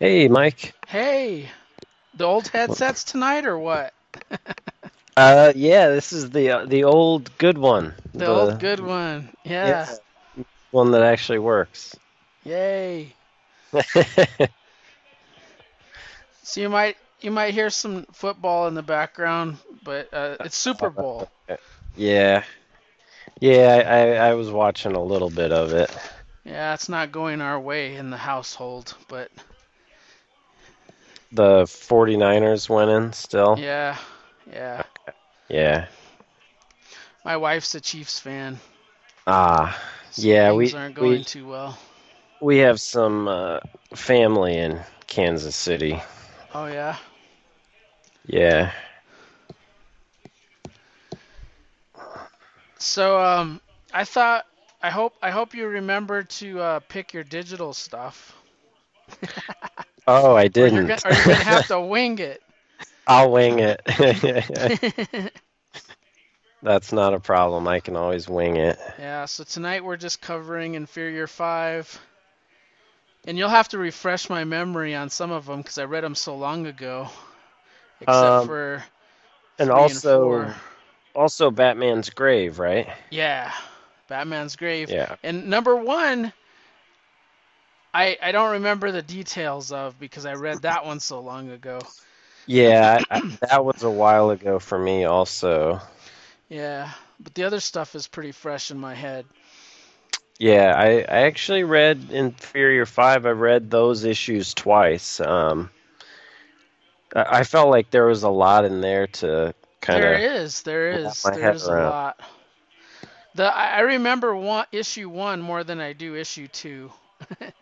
Hey, Mike. Hey, the old headsets tonight or what? Uh, yeah, this is the uh, the old good one. The, old good one. Yeah. yeah, one that actually works. Yay. So you might you might hear some football in the background, but uh, it's Super Bowl. yeah, yeah, I I was watching a little bit of it. Yeah, it's not going our way in the household, but The 49ers winning still. yeah, yeah. Yeah. My wife's a Chiefs fan. Ah, so yeah, things we aren't going we too well. we have some uh, family in Kansas City. Oh yeah. Yeah. So um, I thought I hope I hope you remember to uh, pick your digital stuff. Oh, I Or you're didn't. gonna, or you're gonna have to wing it. I'll wing it. That's not a problem. I can always wing it. Yeah, so tonight we're just covering Inferior 5. And you'll have to refresh my memory on some of them because I read them so long ago. Except Um, for And also, four. also Batman's grave, right? Yeah, Batman's Grave. Yeah. And number one, I I don't remember the details of because I read that one so long ago. Yeah, I, that was a while ago for me also. Yeah, but the other stuff is pretty fresh in my head. Yeah, I, I actually read Inferior 5. I read those issues twice. Um, I, I felt like there was a lot in there to kind of. there is there is there is a lot. The I I remember one issue one more than I do issue two.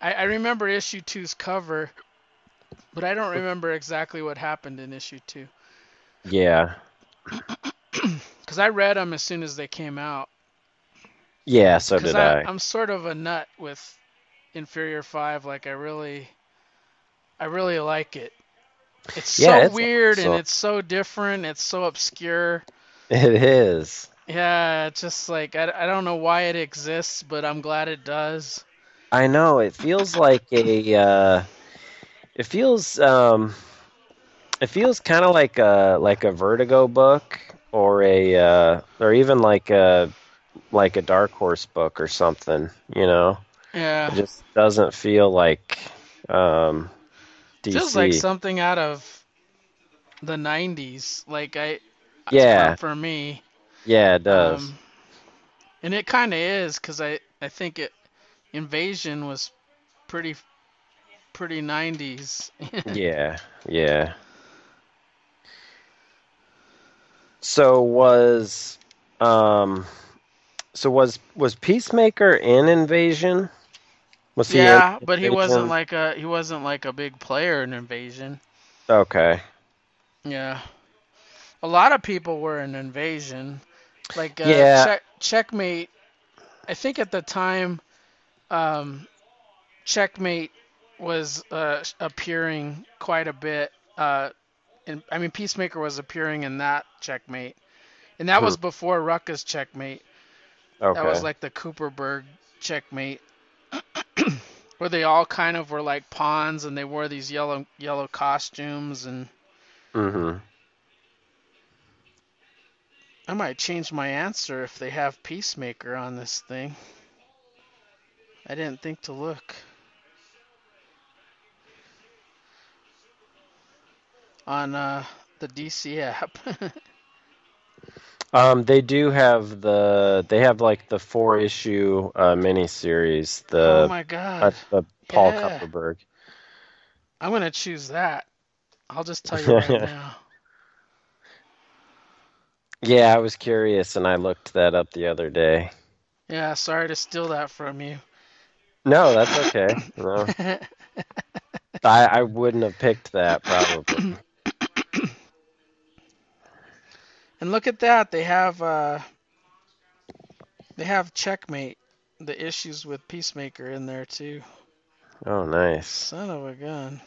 I, I remember issue two's cover, but I don't remember exactly what happened in issue two Yeah. because I read them as soon as they came out. Yeah, so did I. I'm sort of a nut with Inferior Five. Like I really, I really like it. It's Yeah, so it's weird and it's so different. It's so obscure. It is. Yeah, it's just like I, I don't know why it exists, but I'm glad it does. I know. It feels like a. Uh, it feels. Um, it feels kind of like a like a Vertigo book or a uh, or even like a like a Dark Horse book or something. You know, Yeah, it just doesn't feel like um, DC. feels like something out of the '90s. Like I, Yeah. for, me. yeah, it does. Um, and it kind of is because I I think it Invasion was pretty pretty 90s. Yeah, yeah. So was um so was was Peacemaker in Invasion? Was he in yeah, but he wasn't like a he wasn't like a big player in Invasion. Okay. Yeah. A lot of people were in Invasion. Like uh, Yeah. check, Checkmate I think at the time um Checkmate was uh appearing quite a bit uh in, I mean Peacemaker was appearing in that Checkmate. And that Hmm. was before Rucka's Checkmate. Okay. That was like the Kupperberg Checkmate. Where they all kind of were like pawns and they wore these yellow yellow costumes and Mhm. I might change my answer if they have Peacemaker on this thing. I didn't think to look. On uh, the DC app. Um they do have the they have like the four issue uh miniseries, oh the my uh, god. the Paul Yeah. Kupperberg. I'm going to choose that. I'll just tell you right now. Yeah, I was curious and I looked that up the other day. Yeah, sorry to steal that from you. No, that's okay. No. I I wouldn't have picked that probably. And look at that. They have uh they have Checkmate, the issues with Peacemaker in there too. Oh, nice. Son of a gun.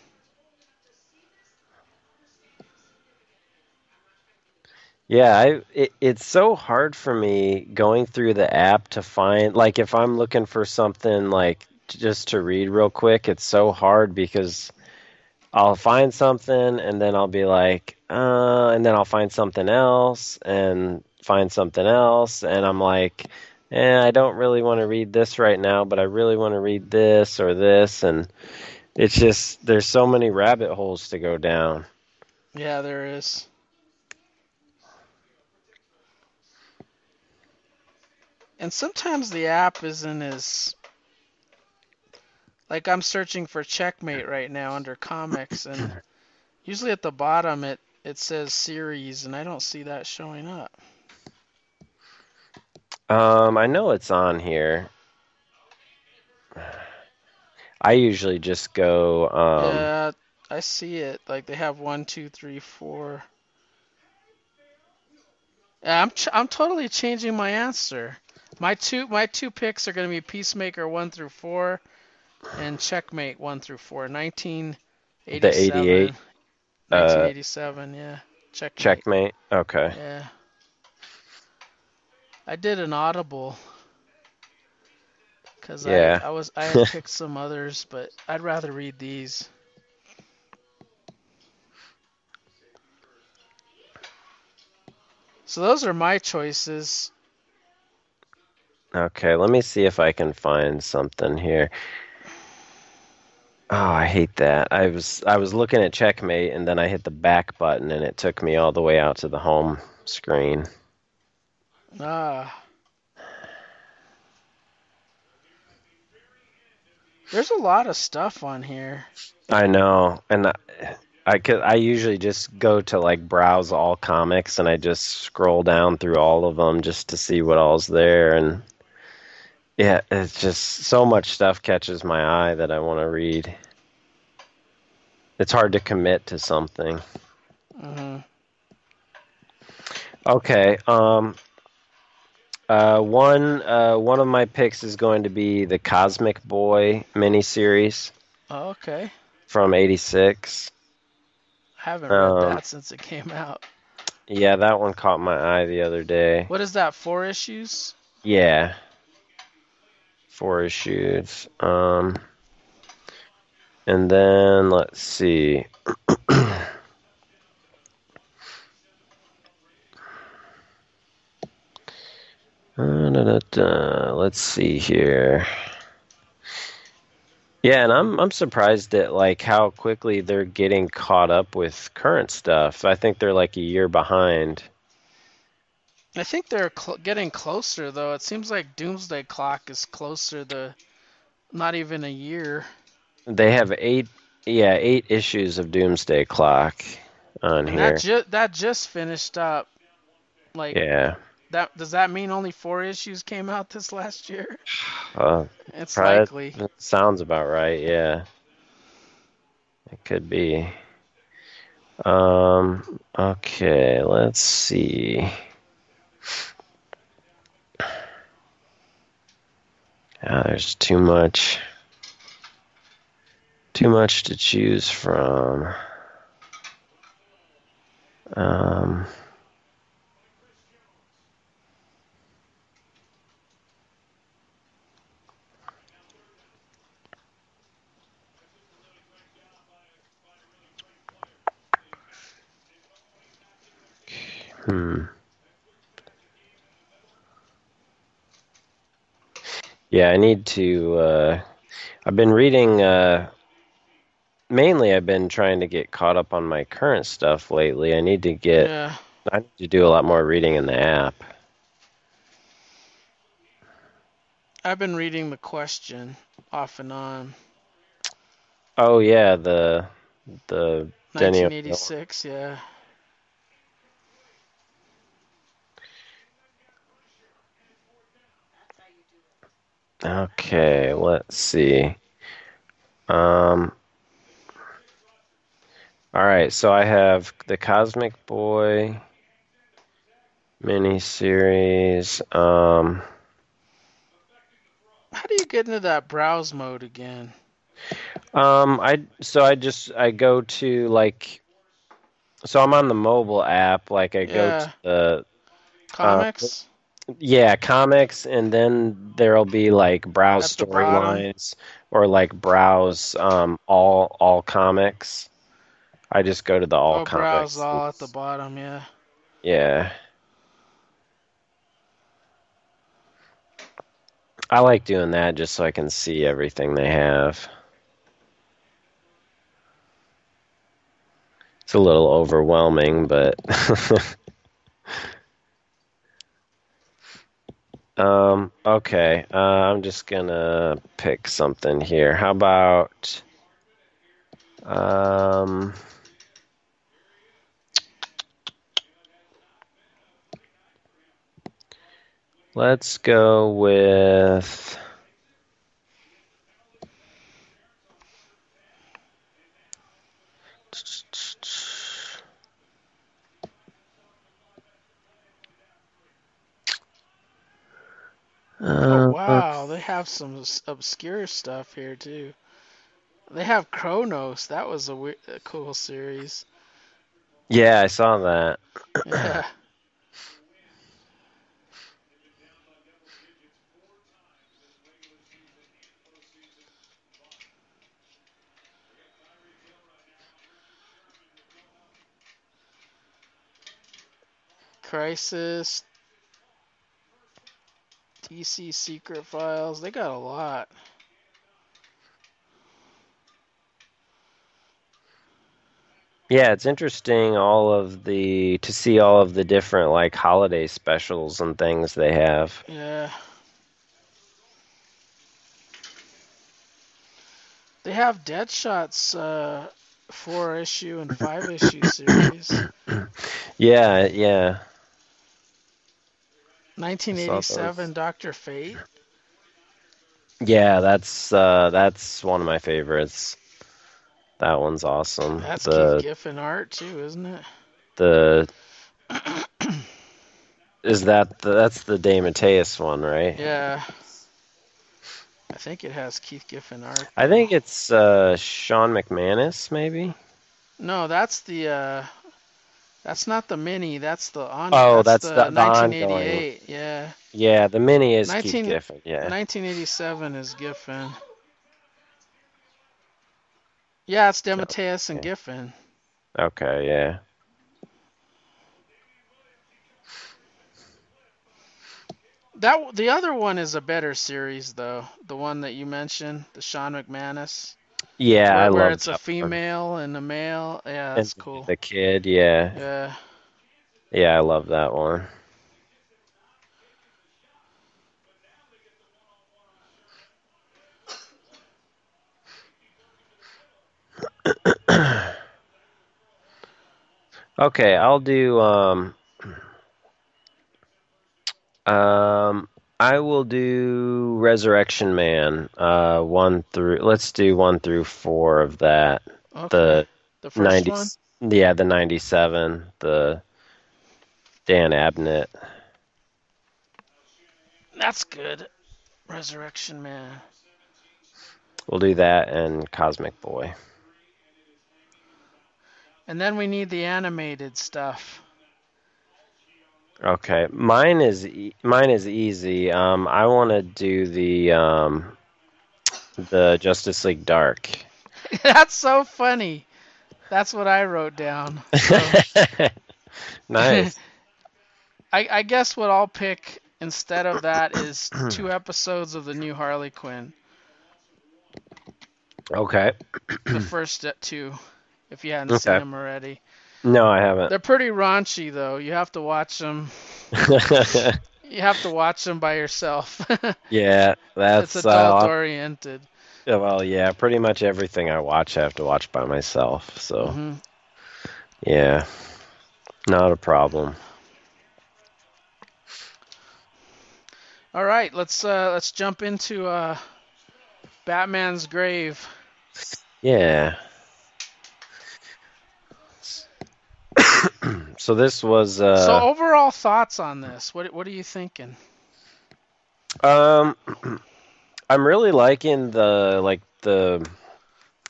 Yeah, I it, it's so hard for me going through the app to find like if I'm looking for something like just to read real quick. It's so hard because I'll find something and then I'll be like, uh, and then I'll find something else and find something else, and I'm like, eh, I don't really want to read this right now, but I really want to read this or this, and it's just there's so many rabbit holes to go down. Yeah, there is. And sometimes the app isn't as like I'm searching for checkmate right now under comics and usually at the bottom it it says series and I don't see that showing up. Um, I know it's on here. I usually just go. Um, yeah, I see it. Like they have one, two, three, four. Yeah, I'm ch- I'm totally changing my answer. My two my two picks are going to be Peacemaker one through four, and Checkmate one through four. 1987. The 88. 1987. Uh, yeah. Checkmate. Checkmate. Okay. Yeah. I did an audible because yeah. I, I was I had picked some others, but I'd rather read these. So those are my choices. Okay, let me see if I can find something here. Oh, I hate that. I was I was looking at checkmate and then I hit the back button and it took me all the way out to the home screen. Ah. There's a lot of stuff on here. I know, and I, I could. I usually just go to like browse all comics, and I just scroll down through all of them just to see what all's there. And yeah, it's just so much stuff catches my eye that I want to read. It's hard to commit to something. Mm-hmm. Okay. Um, uh, one uh, one of my picks is going to be the Cosmic Boy miniseries. Oh, okay. From '86. I haven't read um, that since it came out. Yeah, that one caught my eye the other day. What is that? Four issues? Yeah. Four issues. Um, and then let's see. Uh, da, da, da. Let's see here. Yeah, and I'm I'm surprised at like how quickly they're getting caught up with current stuff. I think they're like a year behind. I think they're cl- getting closer though. It seems like Doomsday Clock is closer to not even a year. They have eight, yeah, eight issues of Doomsday Clock on and here. That, ju- that just finished up. Like yeah, that does that mean only four issues came out this last year? Uh, it's likely. sounds about right. Yeah, it could be. Um. Okay. Let's see. Yeah, there's too much. Too much to choose from. Um. Hmm. Yeah, I need to. Uh, I've been reading. Uh, mainly, I've been trying to get caught up on my current stuff lately. I need to get. Yeah. I need to do a lot more reading in the app. I've been reading the question off and on. Oh yeah, the the 1986, yeah. Okay, let's see. Um, all right, so I have the Cosmic Boy miniseries. Um, How do you get into that browse mode again? Um, I so I just I go to like, so I'm on the mobile app. Like I go Yeah. to the Comics? Yeah, comics, and then there'll be like browse At the bottom. storylines or like browse um, all all comics. I just go to the all oh, comics. browse all at the bottom. Yeah. Yeah. I like doing that just so I can see everything they have. It's a little overwhelming, but um okay. Uh, I'm just gonna pick something here. How about um Let's go with. Oh Uh, wow, they have some obscure stuff here too. They have Chronos. That was a, we- a cool series. yeah, I saw that. Yeah. Crisis, DC Secret Files. They got a lot. Yeah, it's interesting all of the to see all of the different like holiday specials and things they have. Yeah. They have Deadshot's uh, four issue and five issue series. Yeah, yeah. 1987 Doctor Fate. Yeah, that's uh that's one of my favorites. That one's awesome. That's the Keith Giffen art too, isn't it? the is that the, that's the DeMatteis one, right? Yeah. I think it has Keith Giffen art. I think it's uh Shawn McManus maybe. No, that's the uh that's not the mini, that's the on Oh, that's, that's the, the- the ongoing. 1988. Yeah. Yeah, the mini is 19 Keith Giffen. Yeah. 1987 is Giffen. Yeah, it's and okay. Giffen. Okay, yeah. That the other one is a better series though. The one that you mentioned, the Shawn McManus, Yeah, where, I where love it's a that one. female and a male. Yeah, And that's cool. The kid, yeah. Yeah. Yeah, I love that one. okay, I'll do um um I will do Resurrection Man, uh one through let's do one through four of that. Okay. The The first 90 one. yeah, the ninety seven, the Dan Abnett. That's good. Resurrection Man. We'll do that and Cosmic Boy. And then we need the animated stuff. Okay, mine is e- mine is easy. Um, I want to do the um, the Justice League Dark. That's so funny. That's what I wrote down. So, nice. I, I guess what I'll pick instead of that is two episodes of the new Harley Quinn. Okay. The first two, if you hadn't seen them already. No, I haven't. They're pretty raunchy though. You have to watch them. You have to watch them by yourself. yeah, that's it's uh, adult oriented. yeah, well, yeah. Pretty much everything I watch, I have to watch by myself. So hmm yeah, not a problem. All right, let's uh, let's jump into uh, Batman's grave. Yeah. So this was uh, so overall thoughts on this? What what are you thinking? Um, I'm really liking the like the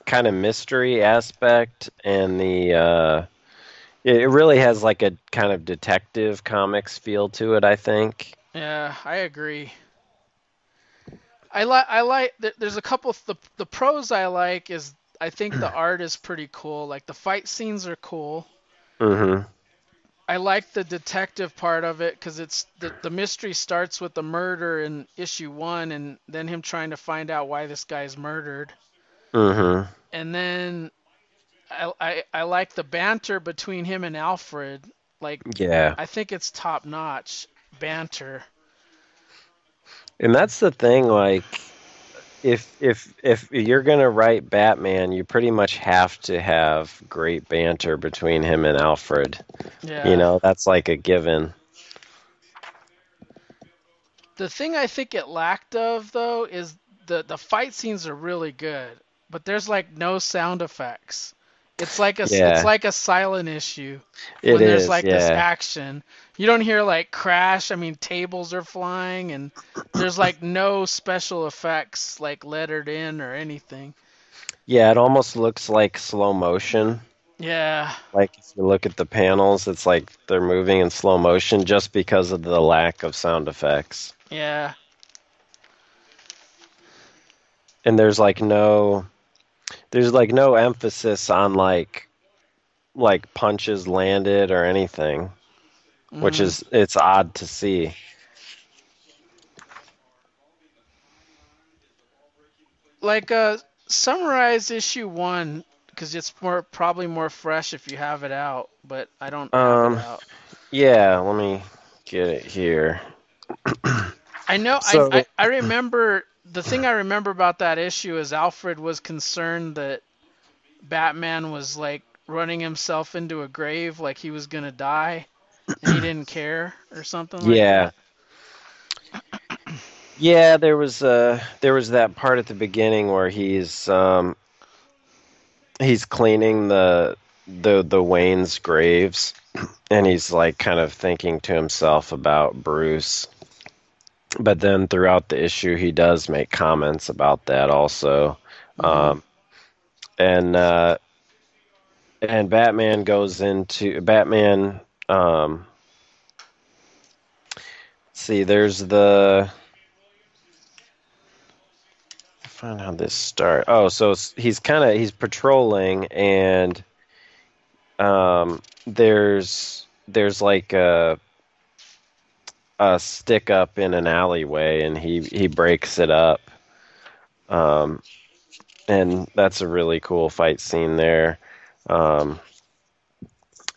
kind of mystery aspect and the uh, it really has like a kind of detective comics feel to it. I think. Yeah, I agree. I like I like th- there's a couple the the pros I like is I think the art is pretty cool. Like the fight scenes are cool. Mm-hmm. I like the detective part of it because it's the the mystery starts with the murder in issue one, and then him trying to find out why this guy's murdered, Mm-hmm. and then I I, I like the banter between him and Alfred. Like Yeah. I think it's top notch banter. And that's the thing, like if if if you're gonna write Batman, you pretty much have to have great banter between him and Alfred. Yeah. You know, that's like a given. The thing I think it lacked of though is the the fight scenes are really good, but there's like no sound effects. It's like a Yeah. it's like a silent issue It when is, there's like this action. You don't hear like crash. I mean, tables are flying and there's like no special effects like lettered in or anything. Yeah, it almost looks like slow motion. Yeah. Like if you look at the panels, it's like they're moving in slow motion just because of the lack of sound effects. Yeah. And there's like no there's like no emphasis on like like punches landed or anything, which Mhm. is it's odd to see. like uh summarize issue 1 cuz it's more probably more fresh if you have it out, but I don't have Um, it out. Yeah, let me get it here. I know. So- I, I I remember the thing I remember about that issue is Alfred was concerned that Batman was like running himself into a grave, like he was gonna die, and he didn't care or something. Like Yeah. Yeah, there was uh there was that part at the beginning where he's um he's cleaning the the the Wayne's graves and he's like kind of thinking to himself about Bruce. But then throughout the issue he does make comments about that also. Um and uh and Batman goes into Batman um see there's the find how this start oh so he's kind of he's patrolling and um there's there's like a a stick up in an alleyway and he he breaks it up. Um and that's a really cool fight scene there. Um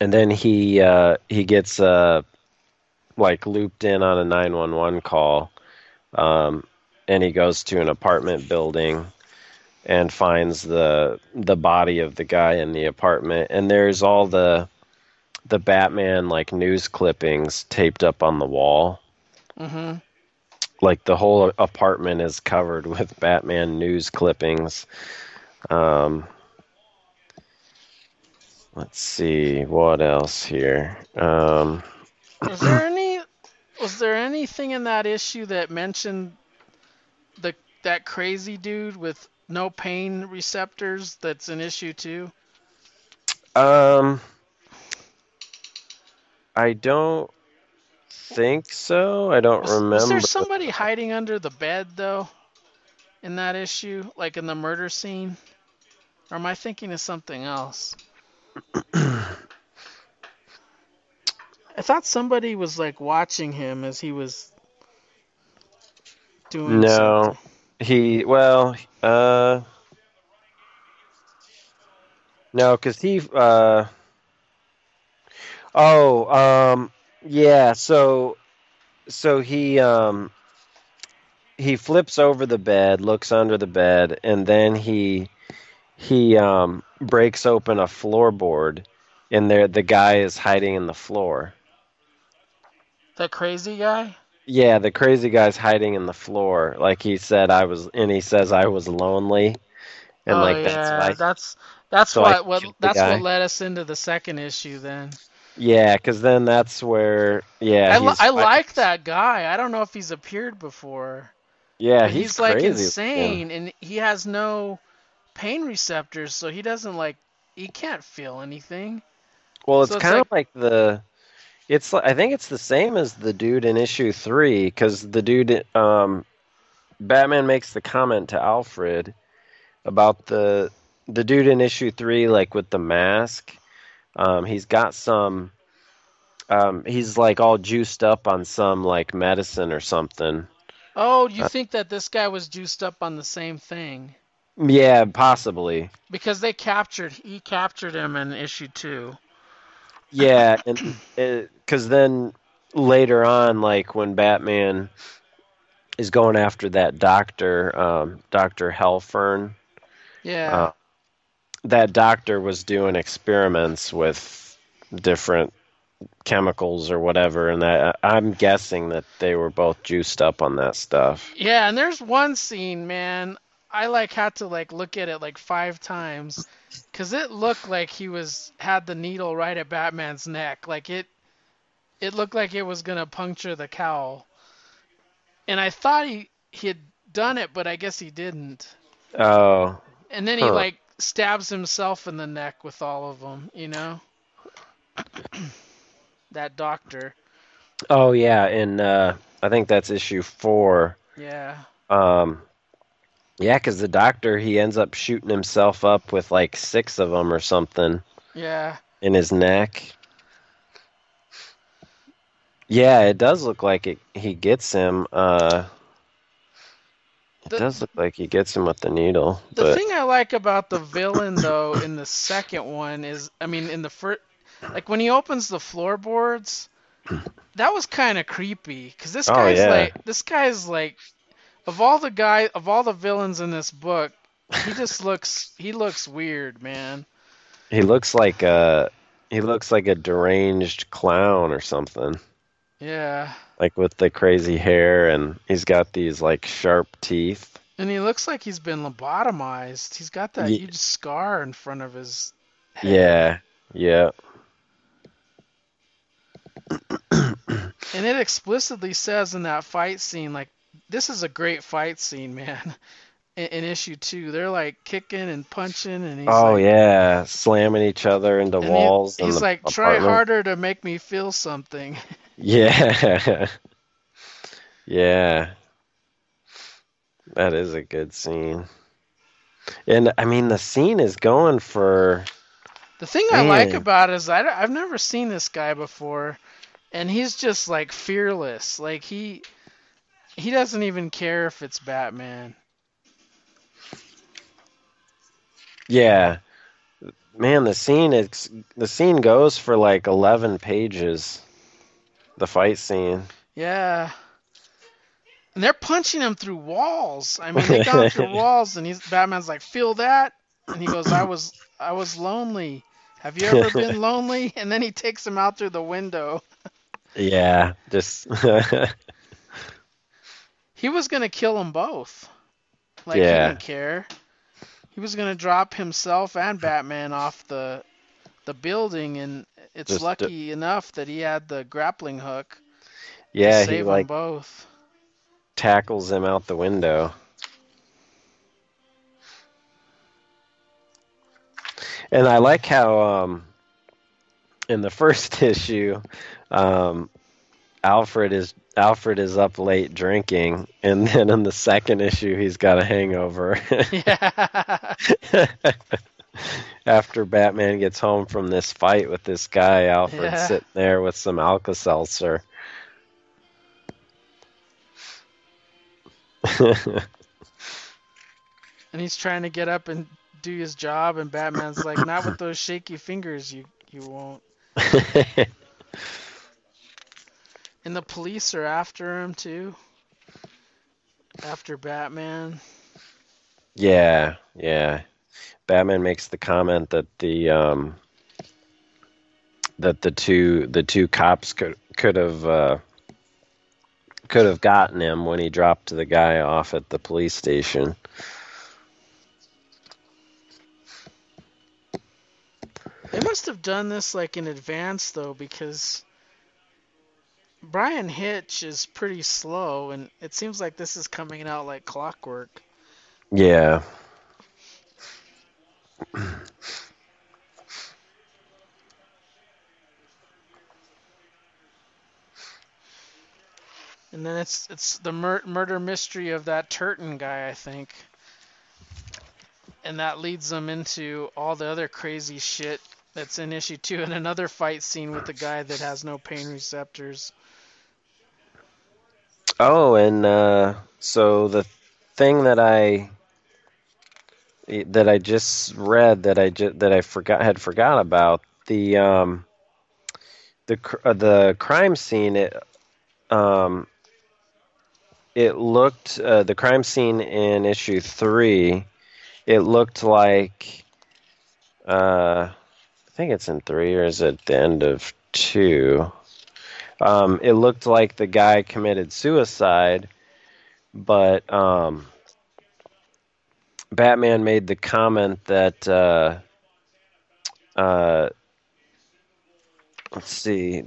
and then he uh he gets uh like looped in on a 911 call. Um, and he goes to an apartment building and finds the the body of the guy in the apartment. And there's all the the Batman like news clippings taped up on the wall Mm-hmm. like the whole apartment is covered with Batman news clippings um let's see what else here um Was there any? Was there anything in that issue that mentioned the that crazy dude with no pain receptors? That's an issue too. Um, I don't think so. I don't Was, remember. was there somebody hiding under the bed though? In that issue, like in the murder scene, or am I thinking of something else? I thought somebody was like watching him as he was doing No. something. He well, uh, no, because he uh, oh, um, yeah. So, so he um, he flips over the bed, looks under the bed, and then he he um breaks open a floorboard, and there the guy is hiding in the floor. The crazy guy. Yeah, the crazy guy's hiding in the floor. Like he said, I was, and he says I was lonely, and oh like yeah, that's why. that's that's so what what that's what led us into the second issue. Then Yeah, because then that's where. Yeah, I, li- I like that guy. I don't know if he's appeared before. Yeah, he's, he's, like insane, and he has no pain receptors, so he doesn't like he can't feel anything. Well, it's So it's kind of like- like the. It's I think it's the same as the dude in issue three because the dude, um, Batman makes the comment to Alfred about the the dude in issue three, like with the mask. Um, he's got some. Um, he's like all juiced up on some like medicine or something. Oh, you think that this guy was juiced up on the same thing? Yeah, possibly. Because they captured, he captured him in issue two. Yeah, and because then later on, like when Batman is going after that doctor, um, Doctor Helfern, Yeah. uh, that doctor was doing experiments with different chemicals or whatever, and that I'm guessing that they were both juiced up on that stuff. Yeah, and there's one scene, man. I like had to like look at it like five times because it looked like he was had the needle right at Batman's neck. Like it, it looked like it was gonna puncture the cowl. And I thought he he had done it, but I guess he didn't. Oh, And then he Huh. like stabs himself in the neck with all of them. You know. that doctor. oh yeah, and uh, I think that's issue four. Yeah. Um, yeah, because the doctor he ends up shooting himself up with like six of them or something Yeah. in his neck. Yeah, it does look like it. He gets him. Uh, The- does look like he gets him with the needle. The but thing I like about the villain though in the second one is, I mean, in the first, like when he opens the floorboards, that was kind of creepy because this Oh, guy's yeah. like, this guy's like, of all the guy, of all the villains in this book, he just looks, he looks weird, man. he looks like a he looks like a deranged clown or something. Yeah, Like with the crazy hair, and he's got these like sharp teeth. and he looks like he's been lobotomized. He's got that Ye- huge scar in front of his. Head. Yeah, yeah. And it explicitly says in that fight scene, like, this is a great fight scene, man. In, in issue two, they're like kicking and punching, and he's oh like, yeah, slamming each other into and walls. in he's like, try harder to make me feel something. Yeah. yeah. That is a good scene. And I mean, the scene is going for. The thing I like about it is I, I've never seen this guy before, and he's just like fearless. Like he he doesn't even care if it's Batman. Yeah. Man, the scene it's the scene goes for like 11 pages. The fight scene. Yeah. And they're punching him through walls. I mean, they got through walls, and he's Batman's like, "Feel that?" And he goes, "I was, I was lonely. Have you ever been lonely?" And then he takes him out through the window. Yeah, just He was gonna kill them both. Like Yeah. he didn't care. He was gonna drop himself and Batman off the the building, and it's Just, uh, lucky enough that he had the grappling hook yeah, to he like both. tackles him out the window. And I like how um, in the first issue, um, Alfred is Alfred is up late drinking, and then in the second issue, he's got a hangover. yeah. After Batman gets home from this fight with this guy, Alfred's Yeah. sitting there with some Alka Seltzer. and he's trying to get up and do his job, and Batman's like, "Not with those shaky fingers, you you won't." And the police are after him too. After Batman. Yeah, yeah. Batman makes the comment that the um that the two the two cops could could have uh could have gotten him when he dropped the guy off at the police station. They must have done this like in advance though, because Bryan Hitch is pretty slow, and it seems like this is coming out like clockwork. Yeah. And then it's it's the mur- murder mystery of that Turton guy, I think. And that leads them into all the other crazy shit that's in issue two, and another fight scene with the guy that has no pain receptors. Oh, and uh, so the thing that I that I just read that I ju- that I forgot had forgot about the um, the uh, the crime scene. It um, it looked uh, the crime scene in issue three. It looked like uh, I think it's in three or is it the end of two? Um, it looked like the guy committed suicide, but um, Batman made the comment that uh, uh, let's see,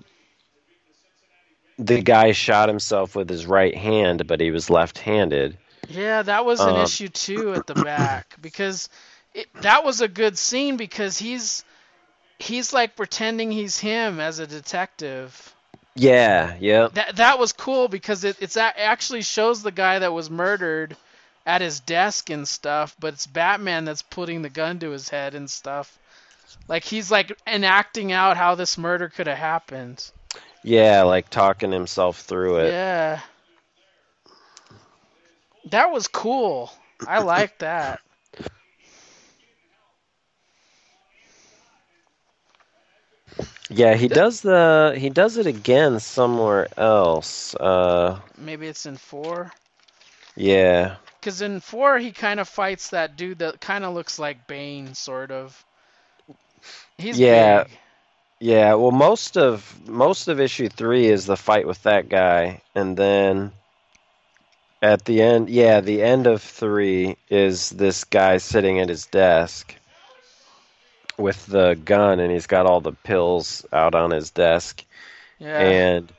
the guy shot himself with his right hand, but he was left-handed. Yeah, that was an Um, issue too at the back because it, that was a good scene because he's he's like pretending he's him as a detective. Yeah, yeah, That that was cool because it it's a, actually shows the guy that was murdered at his desk and stuff, but it's Batman that's putting the gun to his head and stuff. Like he's like enacting out how this murder could have happened. yeah, like talking himself through it. Yeah. That was cool. I like that. Yeah, he does the he does it again somewhere else. Uh, Maybe it's in 4. yeah, Because in 4, he kind of fights that dude that kind of looks like Bane, sort of. He's Yeah. big. yeah. Well, most of most of issue three is the fight with that guy, and then at the end, yeah, the end of three is this guy sitting at his desk with the gun, and he's got all the pills out on his desk. Yeah. and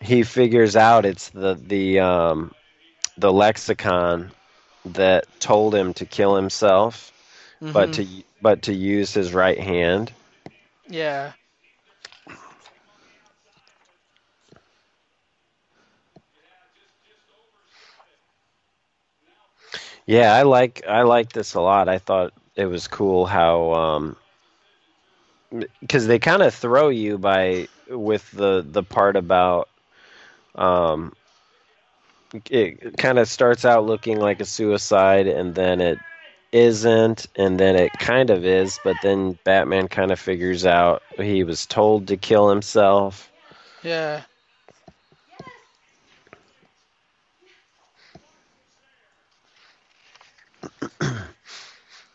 he figures out it's the the um, the lexicon that told him to kill himself, but Mhm. to but to use his right hand. Yeah. Yeah, I like I like this a lot. I thought it was cool how um because they kind of throw you by with the the part about um it kind of starts out looking like a suicide and then it isn't and then it kind of is but then Batman kind of figures out he was told to kill himself Yeah.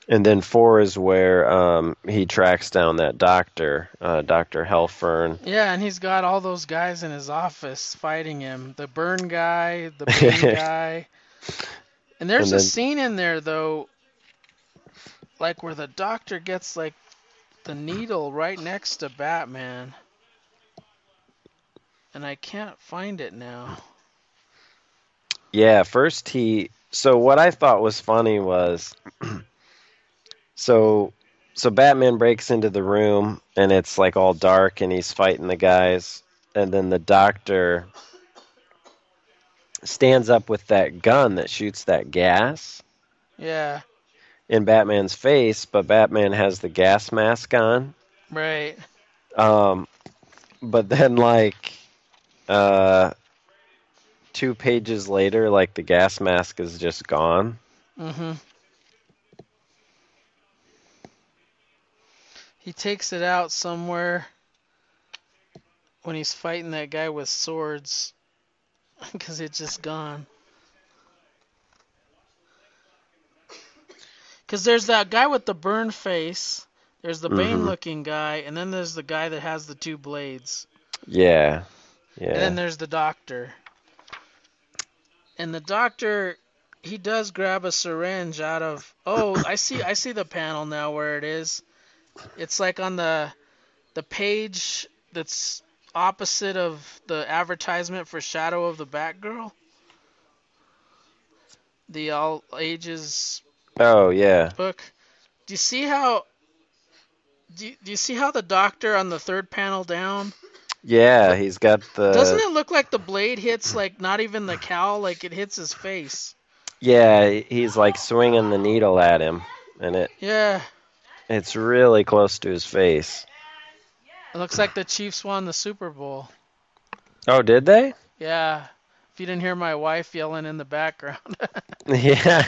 And then 4 is where um he tracks down that doctor uh Dr. Helfern Yeah, and he's got all those guys in his office fighting him. The burn guy, the Bane guy. And there's And a scene in there though like where the doctor gets like the needle right next to Batman. And I can't find it now. Yeah, first he. So what I thought was funny was, so so Batman breaks into the room and it's like all dark and he's fighting the guys, and then the doctor stands up with that gun that shoots that gas Yeah, in Batman's face, but Batman has the gas mask on. right. Um, but then like, uh, two pages later, like the gas mask is just gone. Mhm. He takes it out somewhere when he's fighting that guy with swords because it's just gone. Because there's that guy with the burn face, there's the Bane Mhm. looking guy, and then there's the guy that has the two blades. Yeah, yeah. And then there's the doctor. And the doctor he does grab a syringe out of Oh, I see I see the panel now where it is. It's like on the the page that's opposite of the advertisement for Shadow of the Batgirl. The all ages Oh yeah. book. Do you see how do you, do you see how the doctor on the third panel down Yeah, he's got the. Doesn't it look like the blade hits like not even the cowl, like it hits his face? Yeah, he's like swinging the needle at him, and it Yeah. It's really close to his face. It looks like the Chiefs won the Super Bowl. Oh, did they? Yeah. If you didn't hear my wife yelling in the background. Yeah.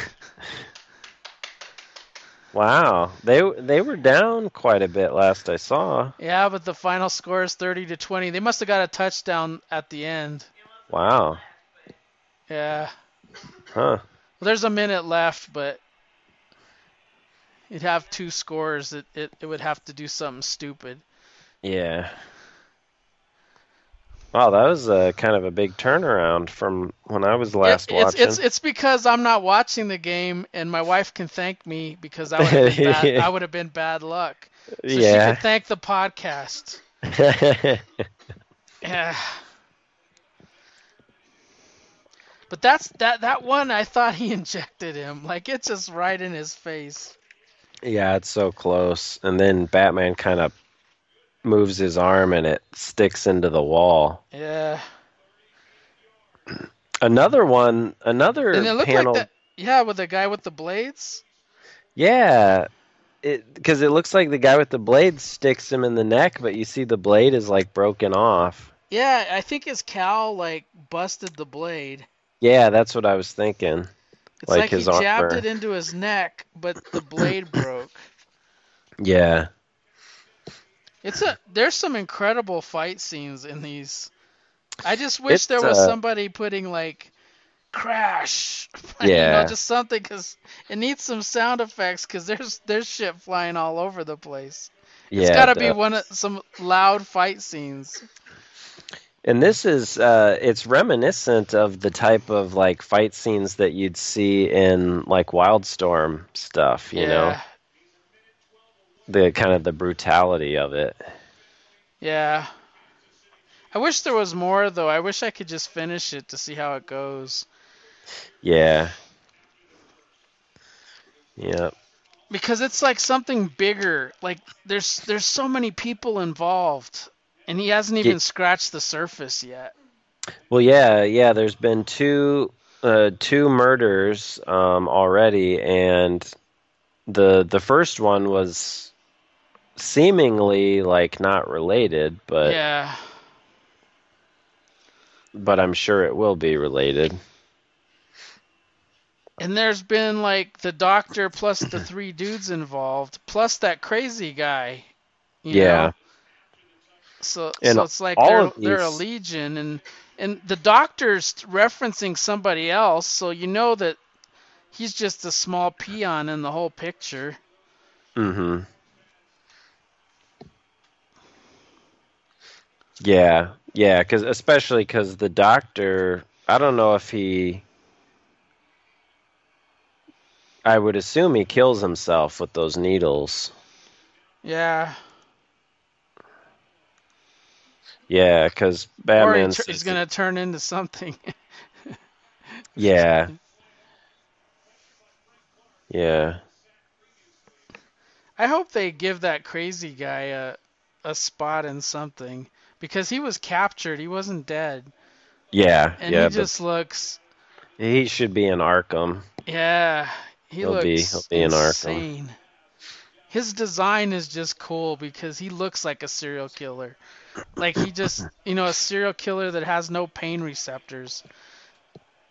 Wow, they they were down quite a bit last I saw. yeah, but the final score is 30 to 20. They must have got a touchdown at the end. Wow. Yeah. Huh. Well, there's a minute left, but you'd have two scores. It, it, it would have to do something stupid. Yeah. Wow, that was a kind of a big turnaround from when I was last It- it's, watching. it's it's because I'm not watching the game, and my wife can thank me because I would have been bad, I would have been bad luck. So she yeah. can thank the podcast. Yeah. But that's that that one I thought he injected him. Like it's just right in his face. Yeah, it's so close. And then Batman kind of moves his arm and it sticks into the wall. Yeah. Another one, another And it looked panel. like that yeah, with the guy with the blades. Yeah. It because it looks like the guy with the blade sticks him in the neck, but you see the blade is like broken off. Yeah, I think his cow like busted the blade. Yeah, that's what I was thinking. It's Like like, his he jabbed armor. it into his neck, but the blade broke. Yeah. It's a there's some incredible fight scenes in these. I just wish It's, there was uh, somebody putting like crash. you know, Yeah. just something because it needs some sound effects because there's there's shit flying all over the place. Yeah. It's got to be one of some loud fight scenes. And this is uh it's reminiscent of the type of like fight scenes that you'd see in like Wildstorm stuff, you know. The kind of the brutality of it. Yeah. I wish there was more though. I wish I could just finish it to see how it goes. Yeah. Yeah. because it's like something bigger. Like there's there's so many people involved, and he hasn't even scratched the surface yet. Well, yeah, yeah. There's been two, uh, two murders um, already, and the the first one was seemingly like not related, but yeah, but I'm sure it will be related. and there's been like the doctor plus the three dudes involved, plus that crazy guy. You Yeah. Know? So And so it's like they're they're a legion, and and the doctor's referencing somebody else, so you know that he's just a small peon in the whole picture. Mm-hmm. Yeah, yeah, because especially because the doctor, I don't know if he. I would assume he kills himself with those needles. Yeah. Yeah, because Batman. tur- he's gonna turn into something. Yeah. Yeah. I hope they give that crazy guy a a spot in something because he was captured. He wasn't dead, Yeah. and yeah, he just looks. he should be in Arkham. Yeah, he He'll looks be- he'll be in Arkham. His design is just cool because he looks like a serial killer. Like he just, you know, a serial killer that has no pain receptors.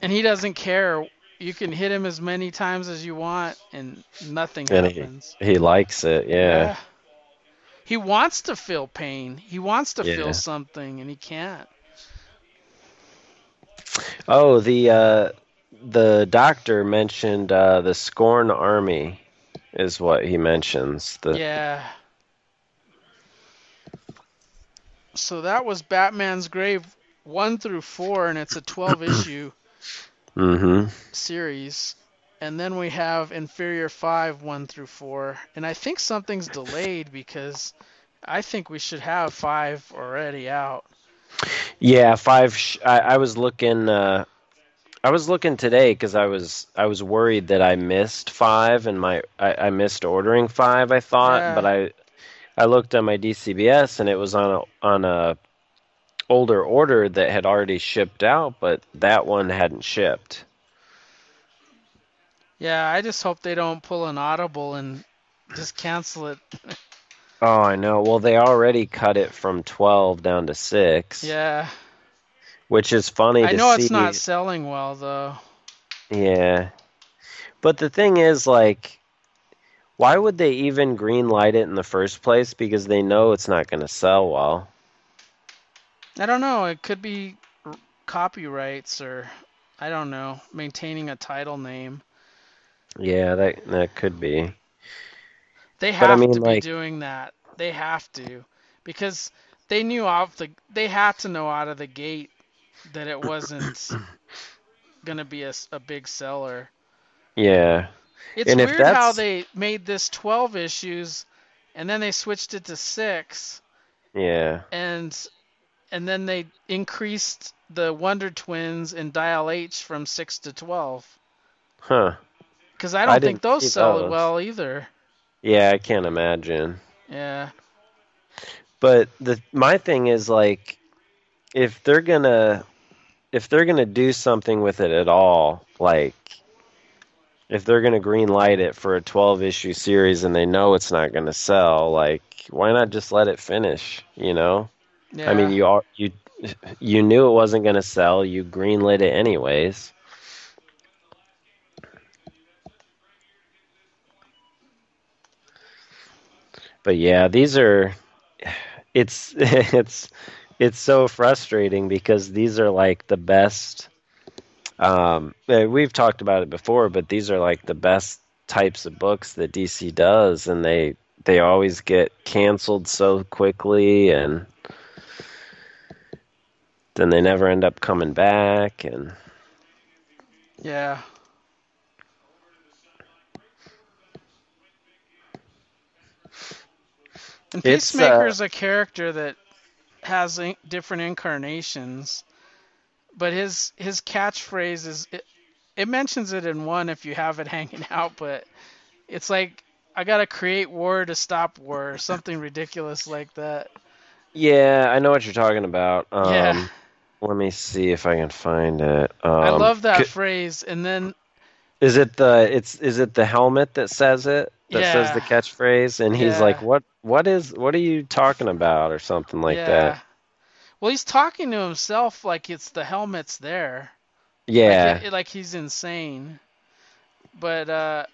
And he doesn't care. You can hit him as many times as you want and nothing And he, happens. he likes it. Yeah. He wants to feel pain. He wants to Yeah. feel something and he can't. Oh, the uh, the doctor mentioned uh, the Scorn Army is what he mentions. The Yeah. So that was Batman's Grave 1 through 4 and it's a 12 issue Mm-hmm. series. And then we have Inferior 5 1 through 4 and I think something's delayed because I think we should have 5 already out. Yeah, five. Sh- I, I was looking. Uh, I was looking today because I was I was worried that I missed five and my I, I missed ordering five. I thought, Yeah. but I I looked at my DCBS and it was on a on a older order that had already shipped out, but that one hadn't shipped. Yeah, I just hope they don't pull an audible and just cancel it. Oh, I know. Well, they already cut it from 12 down to 6. Yeah. Which is funny I to know see. it's not selling well though. Yeah. But the thing is, like, why would they even green light it in the first place? Because they know it's not going to sell well. I don't know. It could be r- copyrights or I don't know, maintaining a title name. Yeah, that that could be. They But I have mean, to be like- doing that. They have to because they knew off the they had to know out of the gate that it wasn't going to be a big seller. Yeah. It's And weird how they made this 12 issues and then they switched it to 6 Yeah. and and then they increased the Wonder Twins and Dial H from 6 to 12 Huh. cuz I I don't didn't think those sell those. well either. Yeah, I can't imagine. Yeah. But the my thing is like if they're going to if they're going to do something with it at all, like if they're going to green light it for a 12 issue series and they know it's not going to sell, like why not just let it finish, you know? Yeah. I mean, you are you you knew it wasn't going to sell, you greenlit it anyways. But yeah, these are it's it's it's so frustrating because these are like the best um eh, we've talked about it before, but these are like the best types of books that DC does and they they always get canceled so quickly and then they never end up coming back and Yeah. And uh, Peacemaker's a character that has in- different incarnations, but his his catchphrase is it, it mentions it in one if you have it hanging out, but it's like I gotta create war to stop war, or something ridiculous like that. yeah, I know what you're talking about. Um Yeah. let me see if I can find it. Um, I love that phrase, and then Is it the it's is it the helmet that says it? That says the catchphrase and he's Yeah. like, "What what is what are you talking about?" or something like yeah. that. Well, he's talking to himself like it's the helmet's there. Yeah. Like, it- like he's insane. But uh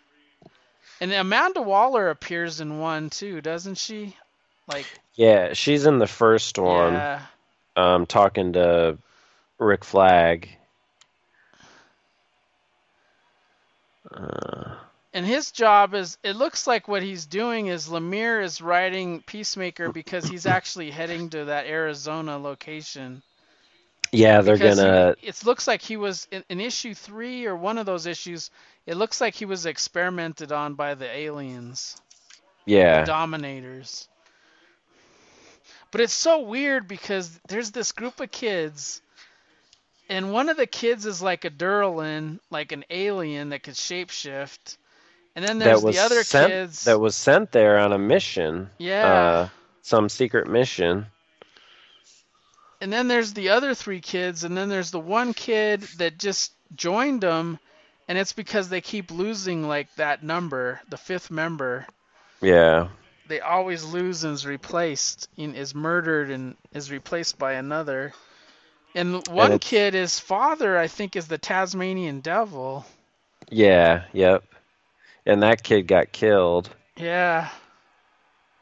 and Amanda Waller appears in one too, doesn't she? Like yeah, she's in the first one yeah. um talking to Rick Flag. Uh, And his job is it looks like what he's doing is Lemire is writing Peacemaker because he's actually heading to that Arizona location. yeah, they're Because gonna it looks like he was in, in issue 3 or one of those issues. It looks like he was experimented on by the aliens. yeah. dominators. But it's so weird because there's this group of kids, and one of the kids is like a Durlan, like an alien that could shapeshift. And then there's that was the other sent kids. that was sent there on a mission. yeah. Uh some secret mission. and then there's the other three kids, and then there's the one kid that just joined them, and it's because they keep losing like that number, the fifth member. Yeah. they always lose and is replaced and is murdered and is replaced by another. And one it's- kid, his father, I think, is the Tasmanian devil. Yeah, yep. And that kid got killed. Yeah,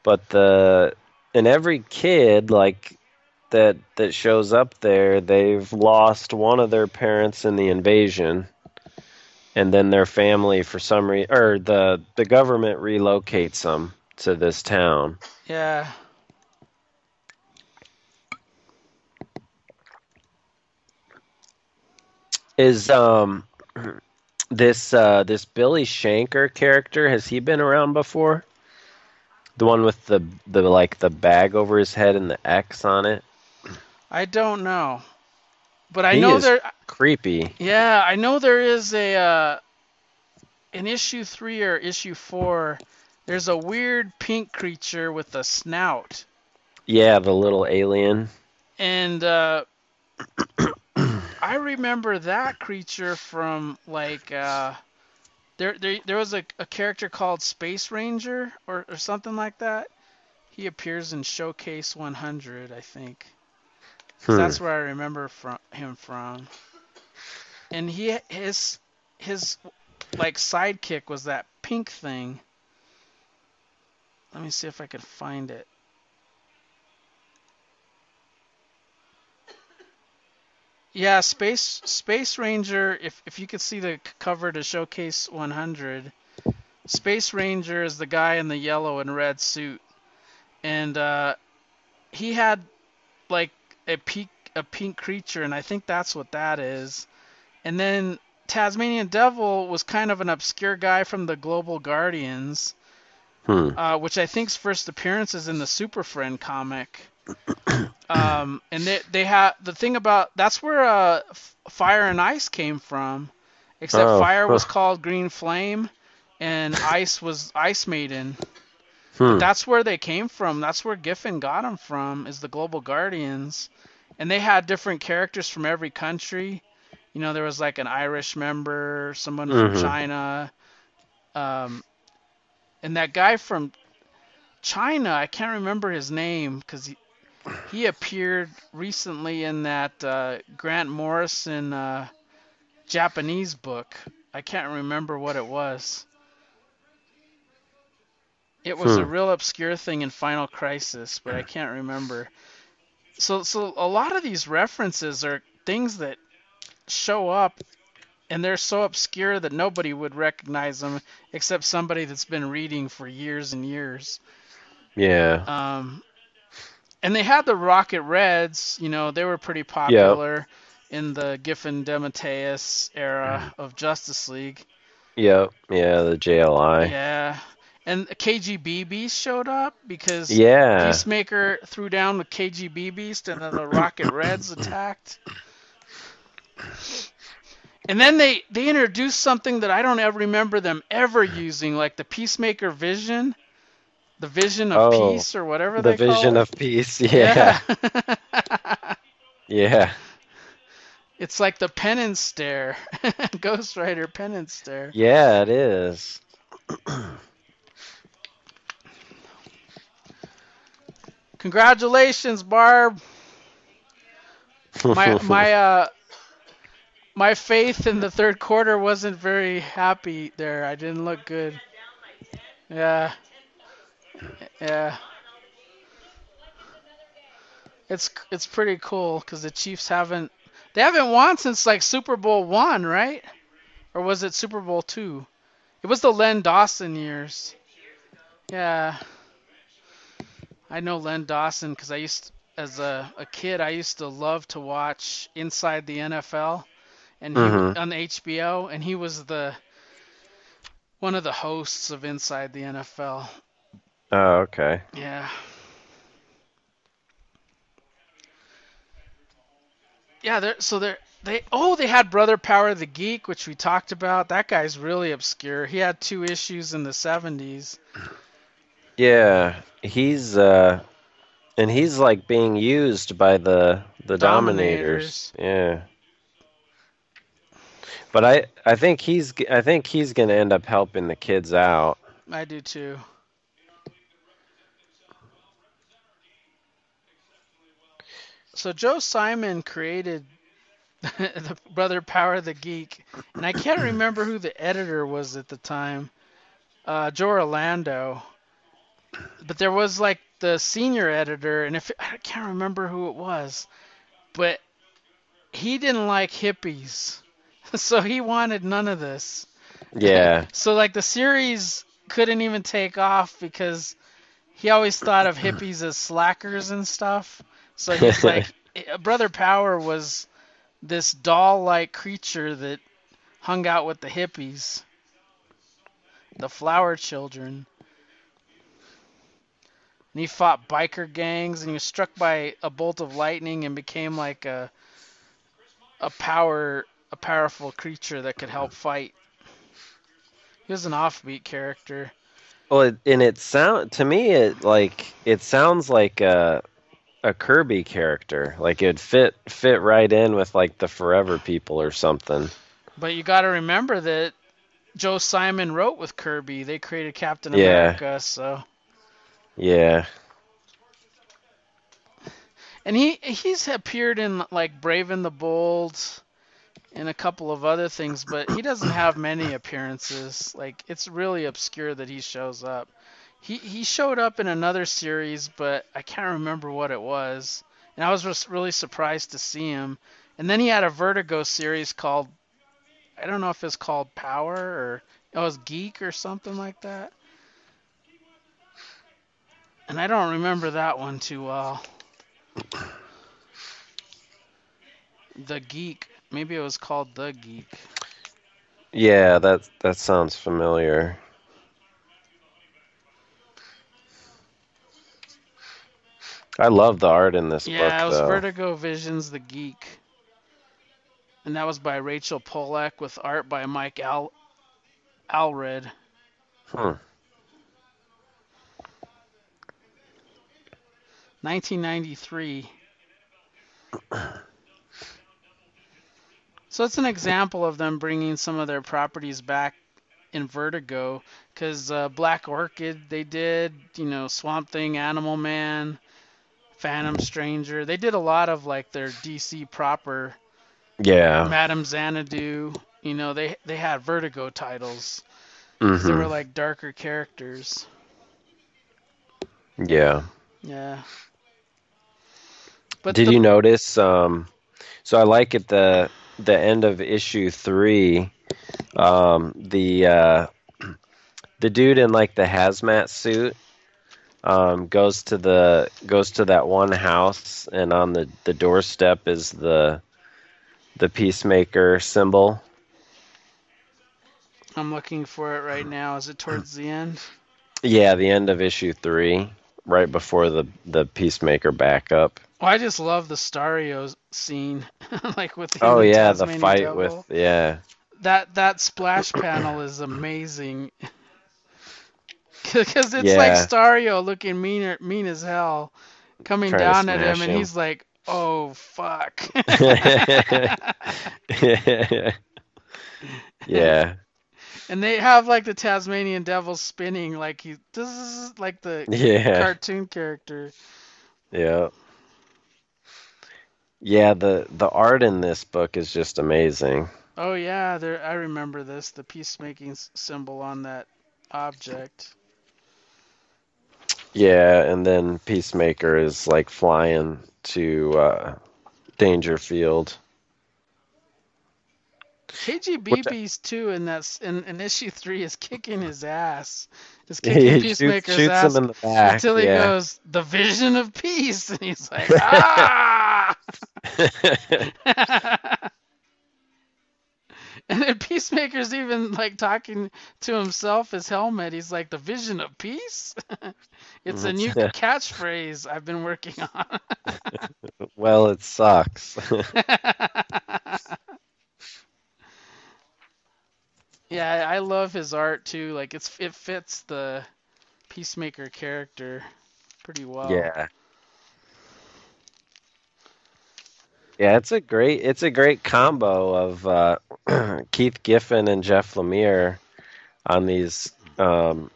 But the and every kid like that that shows up there, they've lost one of their parents in the invasion. And then their family for some reason or the the government relocates them to this town. yeah. Is um this uh this Billy Shanker character has he been around before? The one with the the like the bag over his head and the X on it. I don't know, but I He know is- there. Creepy. Yeah, I know there is a uh, in issue three or issue four. There's a weird pink creature with a snout. Yeah, the little alien. and uh, I remember that creature from like uh, there there there was a, a character called Space Ranger or, or something like that. He appears in Showcase 100, I think. Hmm. That's where I remember from him from. And he his his like sidekick was that pink thing. Let me see if I could find it. Yeah, Space Space Ranger. If if you could see the cover to Showcase 100, Space Ranger is the guy in the yellow and red suit, and uh, he had like a pink a pink creature, and I think that's what that is. And then Tasmanian Devil was kind of an obscure guy from the Global Guardians, Hmm. uh, which I think's first appearance is in the Super Friend comic. Um, and they they have the thing about that's where uh, F- Fire and Ice came from, except Oh, Fire was called Green Flame, and Ice was Ice Maiden. Hmm. That's where they came from. That's where Giffen got them from. Is the Global Guardians, and they had different characters from every country. You know, there was like an Irish member, someone from Mhm. China, um, and that guy from China. I can't remember his name because he appeared recently in that uh, Grant Morrison uh, Japanese book. I can't remember what it was. It was a Hmm. real obscure thing in Final Crisis, but I can't remember. So, so a lot of these references are things that show up, and they're so obscure that nobody would recognize them except somebody that's been reading for years and years. Yeah. Um, and they had the Rocket Reds. You know, they were pretty popular in the Giffen DeMatteis era mm-hmm. of Justice League. Yep. Yeah. The JLI. Yeah. And KGB Beast showed up because Yeah. Peacemaker threw down the KGB Beast and then the Rocket Reds attacked. And then they, they introduced something that I don't ever remember them ever using, like the Peacemaker Vision, the Vision of Oh, Peace or whatever The they call vision of peace. Yeah. Yeah. Yeah. it's like the penance stare. Ghost Rider penance stare. Yeah. It is. Congratulations, Barb. My my uh my faith in the third quarter wasn't very happy there. I didn't look good. Yeah. Yeah. It's it's pretty cool because the Chiefs haven't they haven't won since like Super Bowl one, right? Or was it Super Bowl two? It was the Len Dawson years. Yeah. I know Len Dawson because I used as a, a kid I used to love to watch Inside the NFL and he, Mhm. on the HBO and he was the one of the hosts of Inside the NFL. Oh, okay. Yeah. Yeah, they're so they're they oh they had Brother Power the Geek, which we talked about. That guy's really obscure. He had two issues in the seventies. Yeah. He's uh, and he's like being used by the the dominators. Yeah. But I I think he's I think he's gonna end up helping the kids out. I do too. So Joe Simon created the Brother Power the Geek, and I can't remember who the editor was at the time. Uh, Joe Orlando, but there was like the senior editor, and if I can't remember who it was, but he didn't like hippies, so he wanted none of this. Yeah. So like the series couldn't even take off because he always thought of hippies as slackers and stuff. So he's like, eh, Brother Power was this doll-like creature that hung out with the hippies, the flower children. And he fought biker gangs, and he was struck by a bolt of lightning and became like a a power a powerful creature that could help fight. He was an offbeat character. Well, it, and it sound to me it like it sounds like a a Kirby character. Like it'd fit fit right in with like the Forever People or something. But you got to remember that Joe Simon wrote with Kirby. They created Captain Yeah. America, so Yeah. and he he's appeared in like Brave and the Bold and a couple of other things, but he doesn't have many appearances. Like it's really obscure that he shows up. He he showed up in another series, but I can't remember what it was. And I was really surprised to see him. And then he had a Vertigo series called I don't know if it's called Power or oh, it was Geek or something like that. And I don't remember that one too well. The Geek. Maybe it was called The Geek. Yeah, that that sounds familiar. I love the art in this Yeah, book Yeah, it was though. Vertigo Visions The Geek. And that was by Rachel Pollack with art by Mike Al Allred. Hmm. 1993. So it's an example of them bringing some of their properties back in Vertigo, because uh, Black Orchid they did, you know, Swamp Thing, Animal Man, Phantom Stranger. They did a lot of like their DC proper. Yeah. Madame Xanadu. You know, they they had Vertigo titles. They hmm were like darker characters. Yeah. Yeah. But Did the- you notice? Um, so I like at the the end of issue three, um, the uh, the dude in like the hazmat suit um, goes to the goes to that one house, and on the the doorstep is the the peacemaker symbol. I'm looking for it right now. Is it towards the end? Yeah, the end of issue three, right before the the peacemaker backup. Oh, I just love the Starro scene, like with him Oh yeah, the fight Devil. with yeah. that that splash panel is amazing. Because it's Yeah. like Starro looking mean er, mean as hell, coming down at him, smash and he's like, "Oh fuck." yeah. and they have like the Tasmanian Devil spinning like he this is like the Yeah. cartoon character. Yeah. Yeah, the the art in this book is just amazing. Oh yeah, there I remember this, the peacemaking symbol on that object. Yeah, and then Peacemaker is like flying to uh Dangerfield. KGBeast's too in that in, in issue three is kicking his ass. Is He kicking shoots, Peacemaker's shoots ass him in the back. until he yeah. goes, "The vision of peace," and he's like, "Ah!" and then Peacemaker's even like talking to himself, his helmet. He's like, "The vision of peace." it's a mm-hmm. new catchphrase I've been working on. well, it sucks. Yeah, I I love his art too. Like it's it fits the Peacemaker character pretty well. Yeah. Yeah, it's a great it's a great combo of uh, Keith Giffen and Jeff Lemire on these um,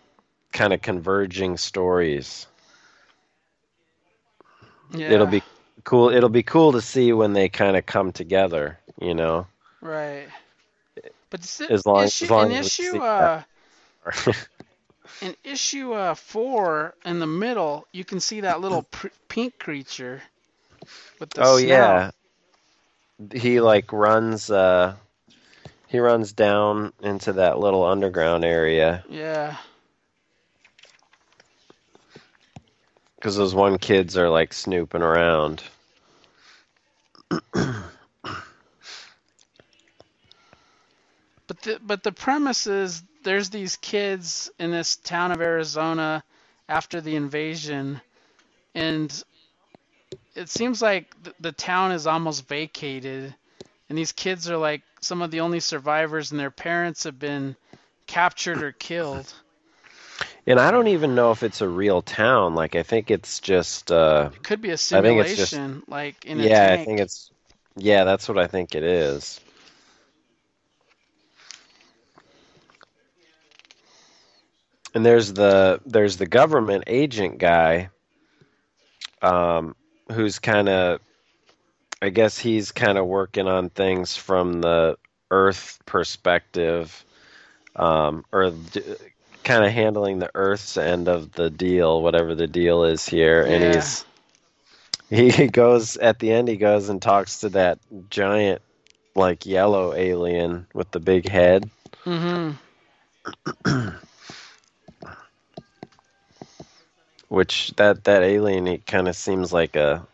kind of converging stories. Yeah. It'll be cool. It'll be cool to see when they kind of come together. You know. right. But s- As long- issue, as long in as issue uh in issue uh four in the middle, you can see that little pr- pink creature with the oh yeah. He like runs. Uh, he runs down into that little underground area. Yeah. Because those one kids are like snooping around. But the but the premise is there's these kids in this town of Arizona after the invasion, and it seems like the, the town is almost vacated, and these kids are like some of the only survivors, and their parents have been captured or killed. And I don't even know if it's a real town. Like I think it's just. Uh, It could be a it's just- simulation, like in a yeah, tank. I think it's. Yeah, that's what I think it is. And there's the there's the government agent guy, um, who's kind of, I guess he's kind of working on things from the Earth perspective, um, or d- kind of handling the Earth's end of the deal, whatever the deal is here, and he's he goes at the end. He goes and talks to that giant, like yellow alien with the big head. hmm Which that that alien, he kind of seems like a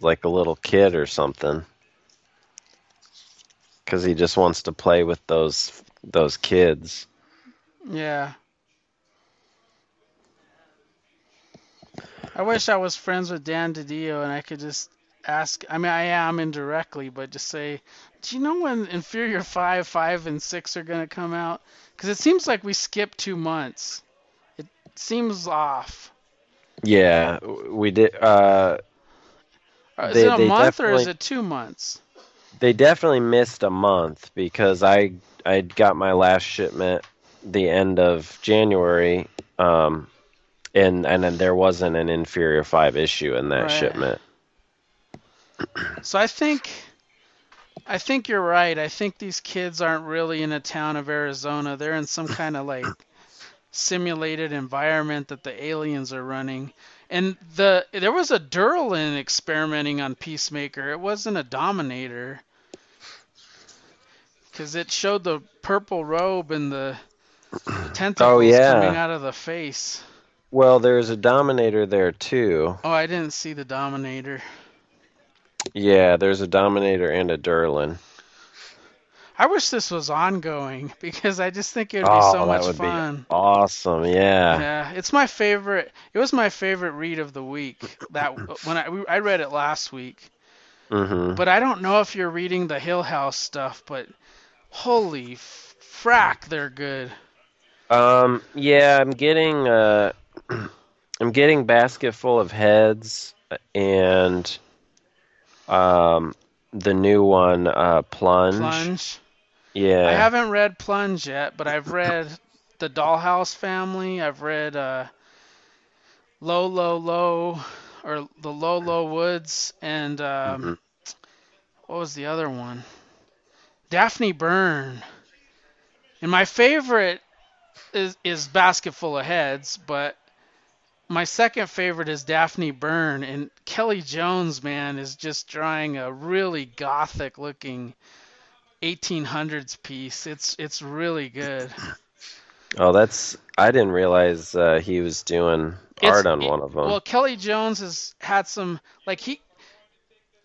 like a little kid or something. Because he just wants to play with those those kids. Yeah. I wish I was friends with Dan DiDio and I could just ask. I mean, I am indirectly, but just say, do you know when Inferior 5, 5, and 6 are going to come out? Because it seems like we skipped two months. It seems off. Yeah, we did. Uh, Uh, Is They- it a month or is it two months? they definitely missed a month because I I got my last shipment the end of January, um, and and then there wasn't an inferior five issue in that Right. shipment. So I think I think you're right. I think these kids aren't really in a town of Arizona. They're in some kind of like simulated environment that the aliens are running. And the there was a Durlan experimenting on Peacemaker. It wasn't a Dominator. Cuz it showed the purple robe and the tentacles Oh, yeah. coming out of the face. Well, there's a Dominator there too. Oh, I didn't see the Dominator. Yeah, there's a Dominator and a Durlan. I wish this was ongoing because I just think it would be oh, so that much would fun. be awesome. Yeah. Yeah, it's my favorite. It was my favorite read of the week. That when I I read it last week, hmm but I don't know if you're reading the Hill House stuff. But holy frack, they're good. Um, yeah, I'm getting uh, I'm getting basket full of heads and um the new one uh plunge. Plunge. Yeah. I haven't read Plunge yet, but I've read the Dollhouse Family. I've read uh, Low Low Low or the Low Low Woods and um, Mhm. what was the other one? Daphne Byrne. And my favorite is is Basket Full of Heads, but my second favorite is Daphne Byrne and Kelly Jones, man, is just drawing a really gothic looking 1800s piece. It's it's really good. Oh, that's I didn't realize uh, he was doing It's- art on it- one of them. Well, Kelly Jones has had some like he.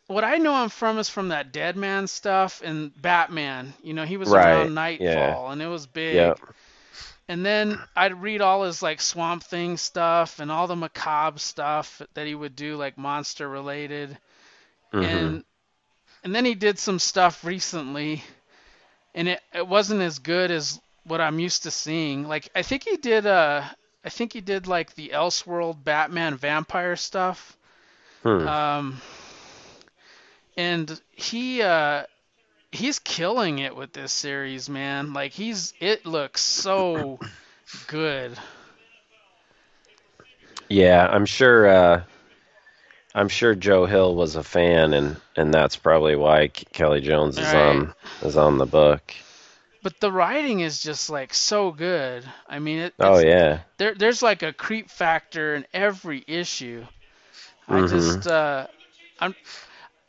What I know him from is from that Dead Man stuff and Batman. You know, he was Right, around Nightfall, yeah. and it was big. Yep. And then I'd read all his like Swamp Thing stuff and all the macabre stuff that he would do, like monster related. Mhm. and and then he did some stuff recently and it, it wasn't as good as what I'm used to seeing. Like I think he did uh I think he did like the Elseworld Batman vampire stuff. Hmm. Um and he uh he's killing it with this series, man. Like he's it looks so good. Yeah, I'm sure. Uh, I'm sure Joe Hill was a fan, and and that's probably why Kelly Jones is Right. on is on the book. But the writing is just like so good. I mean it Oh yeah. there there's like a creep factor in every issue. I Mhm. just uh I'm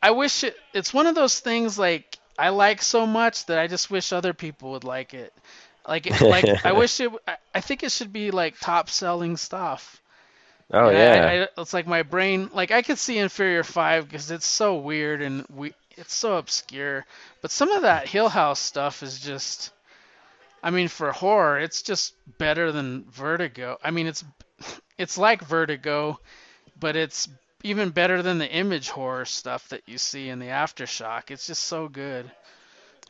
I wish it it's one of those things like I like so much that I just wish other people would like it. Like like I wish it I think it should be like top selling stuff. Oh And yeah. I, I, it's like my brain like I could see Inferior 5 because it's so weird and we it's so obscure. But some of that Hill House stuff is just I mean for horror it's just better than Vertigo. I mean it's it's like Vertigo but it's even better than the image horror stuff that you see in the Aftershock. It's just so good.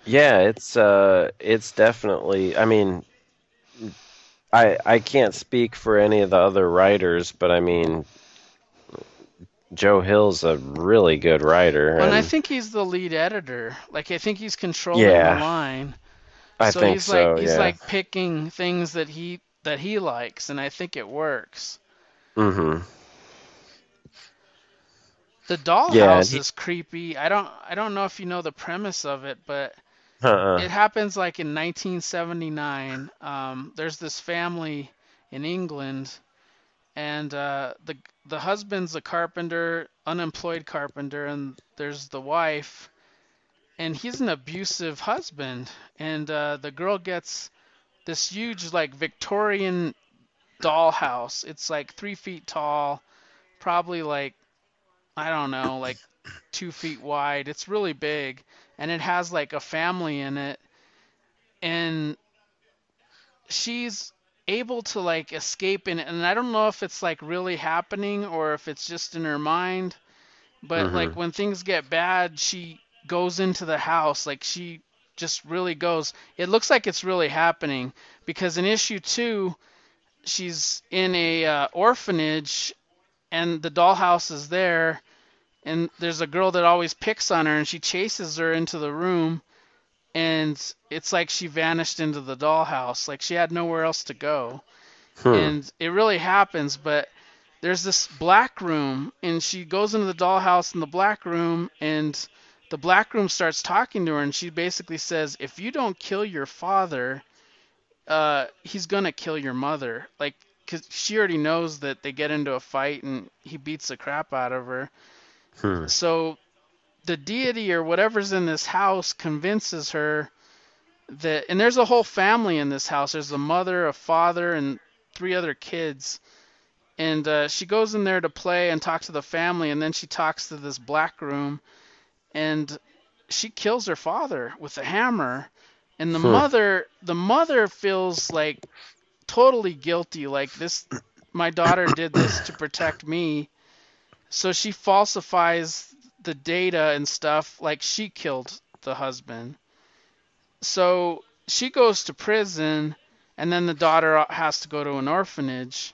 Yeah, it's uh, it's definitely. I mean, I I can't speak for any of the other writers, but I mean, Joe Hill's a really good writer. Well, and I think he's the lead editor. Like I think he's controlling Yeah. the line. I so think he's so. like he's yeah. like picking things that he that he likes, and I think it works. mm-hmm. The dollhouse Yeah, he- is creepy. I don't I don't know if you know the premise of it, but Uh-uh. it happens like in 1979. Um, there's this family in England, and uh, the the husband's a carpenter, unemployed carpenter, and there's the wife, and he's an abusive husband, and uh, the girl gets this huge like Victorian dollhouse. It's like three feet tall, probably like I don't know, like two feet wide. It's really big, and it has like a family in it, and she's able to like escape in it. And I don't know if it's like really happening or if it's just in her mind, but Mhm. like when things get bad, she goes into the house. Like she just really goes. It looks like it's really happening because in issue two, she's in a uh, orphanage and the dollhouse is there and there's a girl that always picks on her and she chases her into the room and it's like she vanished into the dollhouse like she had nowhere else to go. Hmm. and it really happens but there's this black room and she goes into the dollhouse in the black room and the black room starts talking to her and she basically says if you don't kill your father uh he's gonna kill your mother. Like because she already knows that they get into a fight and he beats the crap out of her Hmm. so the deity or whatever's in this house convinces her that and there's a whole family in this house there's a mother a father and three other kids and uh, she goes in there to play and talk to the family and then she talks to this black room and she kills her father with a hammer and the Hmm. mother the mother feels like totally guilty like this my daughter did this to protect me so she falsifies the data and stuff like she killed the husband. So she goes to prison and then the daughter has to go to an orphanage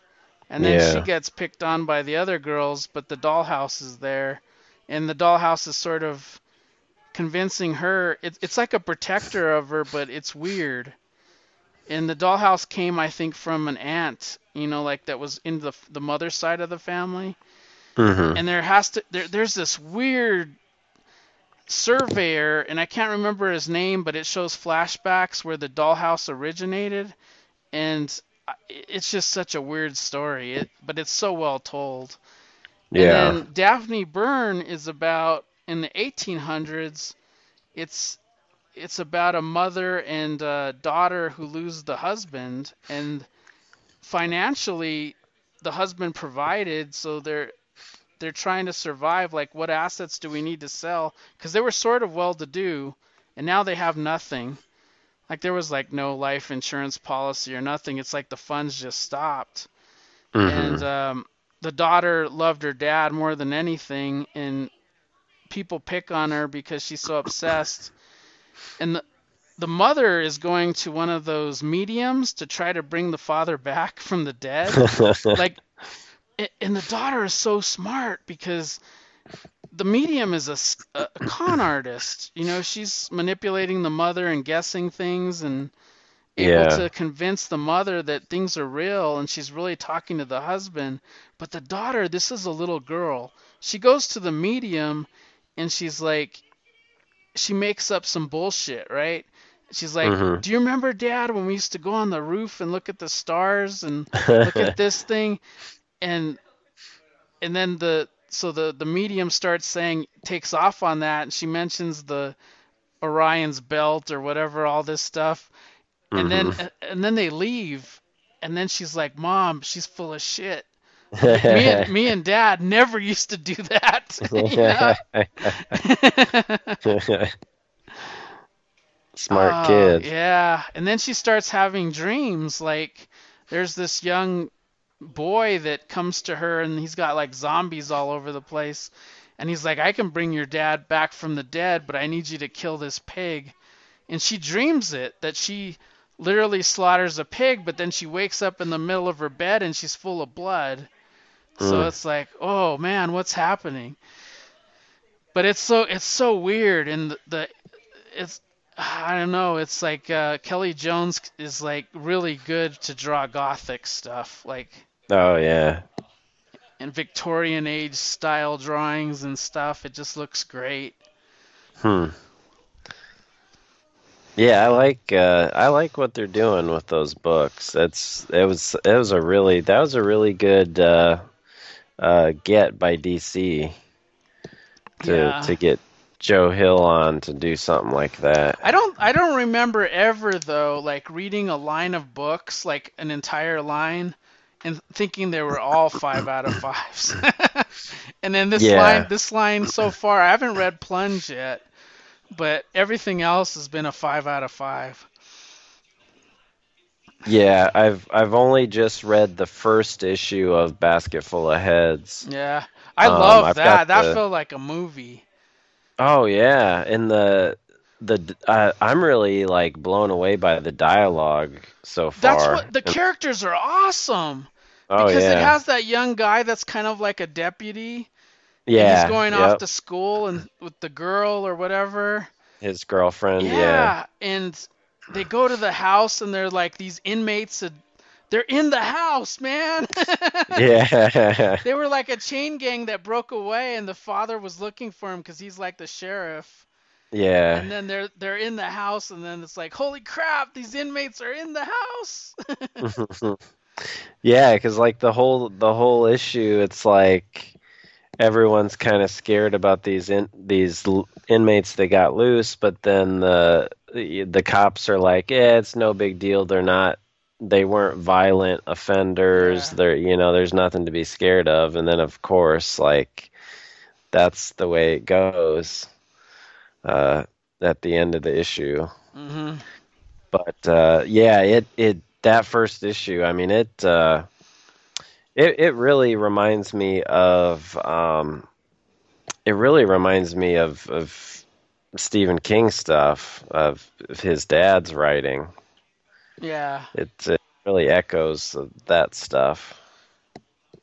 and then she gets picked on by the other girls but the dollhouse is there and the dollhouse is sort of convincing her. It, it's like a protector of her but it's weird. And the dollhouse came i think from an aunt you know like that was in the the mother side of the family Mhm. and there has to there, there's this weird surveyor and i can't remember his name but it shows flashbacks where the dollhouse originated and it's just such a weird story it, but it's so well told Yeah. and then Daphne Byrne is about in the 1800s. It's it's about a mother and a daughter who lose the husband, and financially, the husband provided, so they're they're trying to survive. Like, what assets do we need to sell? Because they were sort of well-to-do, and now they have nothing. Like there was like no life insurance policy or nothing. It's like the funds just stopped Mhm. and um, the daughter loved her dad more than anything and people pick on her because she's so obsessed and the, the mother is going to one of those mediums to try to bring the father back from the dead like and the daughter is so smart because the medium is a con artist. You know she's manipulating the mother and guessing things and able Yeah. to convince the mother that things are real and she's really talking to the husband. But the daughter this is a little girl. She goes to the medium and she's like she makes up some bullshit right? She's like Mhm. do you remember dad when we used to go on the roof and look at the stars and look at this thing and and then the so the the medium starts saying takes off on that and she mentions the Orion's belt or whatever all this stuff and then mm-hmm. and then they leave and then she's like mom she's full of shit me and, me and dad never used to do that? Smart Oh, kid. Yeah, and then she starts having dreams. Like there's this young boy that comes to her, and he's got like zombies all over the place. And he's like, I can bring your dad back from the dead, but I need you to kill this pig. And she dreams it that she literally slaughters a pig, but then she wakes up in the middle of her bed and she's full of blood. So Mm. it's like, oh man, what's happening? But it's so it's so weird, and the, the it's I don't know. It's like uh, Kelly Jones is like really good to draw gothic stuff, like Oh yeah. And Victorian age style drawings and stuff. It just looks great. Hmm. Yeah, I like uh, I like what they're doing with those books. It's it was it was a really that was a really good uh, uh, get by DC to Yeah. to get Joe Hill on to do something like that. I don't I don't remember ever though like reading a line of books like an entire line and thinking they were all five out of fives. and then this Yeah. line this line so far I haven't read Plunge yet, but everything else has been a five out of five. Yeah, I've I've only just read the first issue of Basketful of Heads. Yeah. I Um, love I've that. That the- felt like a movie. Oh yeah, in the the uh, I'm really like blown away by the dialogue so far. That's what the characters are awesome. oh because yeah, it has that young guy that's kind of like a deputy. yeah. he's going yep. off to school and with the girl or whatever. his girlfriend. Yeah, Yeah, and they go to the house and they're like these inmates. They're in the house, man. yeah, they were like a chain gang that broke away, and the father was looking for him because he's like the sheriff. Yeah. And then they're they're in the house, and then it's like, holy crap, these inmates are in the house. yeah, because like the whole the whole issue, it's like everyone's kind of scared about these in, these l- inmates that got loose, but then the the cops are like, yeah, it's no big deal. They're not. They weren't violent offenders. Yeah. They're you know, there's nothing to be scared of. And then of course, like that's the way it goes. Uh, at the end of the issue. hmm but uh, yeah, it it that first issue. I mean, it uh, it it really reminds me of um, it really reminds me of of Stephen King stuff of, of his dad's writing. Yeah. It, it really echoes that stuff.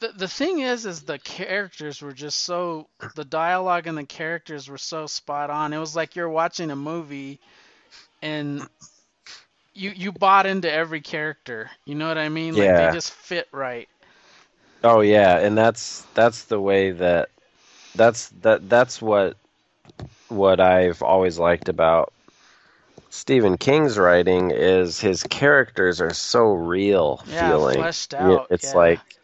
The the thing is is the characters were just so the dialogue and the characters were so spot on it was like you're watching a movie and you you bought into every character you know what i mean like Yeah. they just fit right Oh yeah, and that's that's the way that that's that that's what what I've always liked about Stephen King's writing is his characters are so real Yeah, feeling. fleshed out, It's yeah. like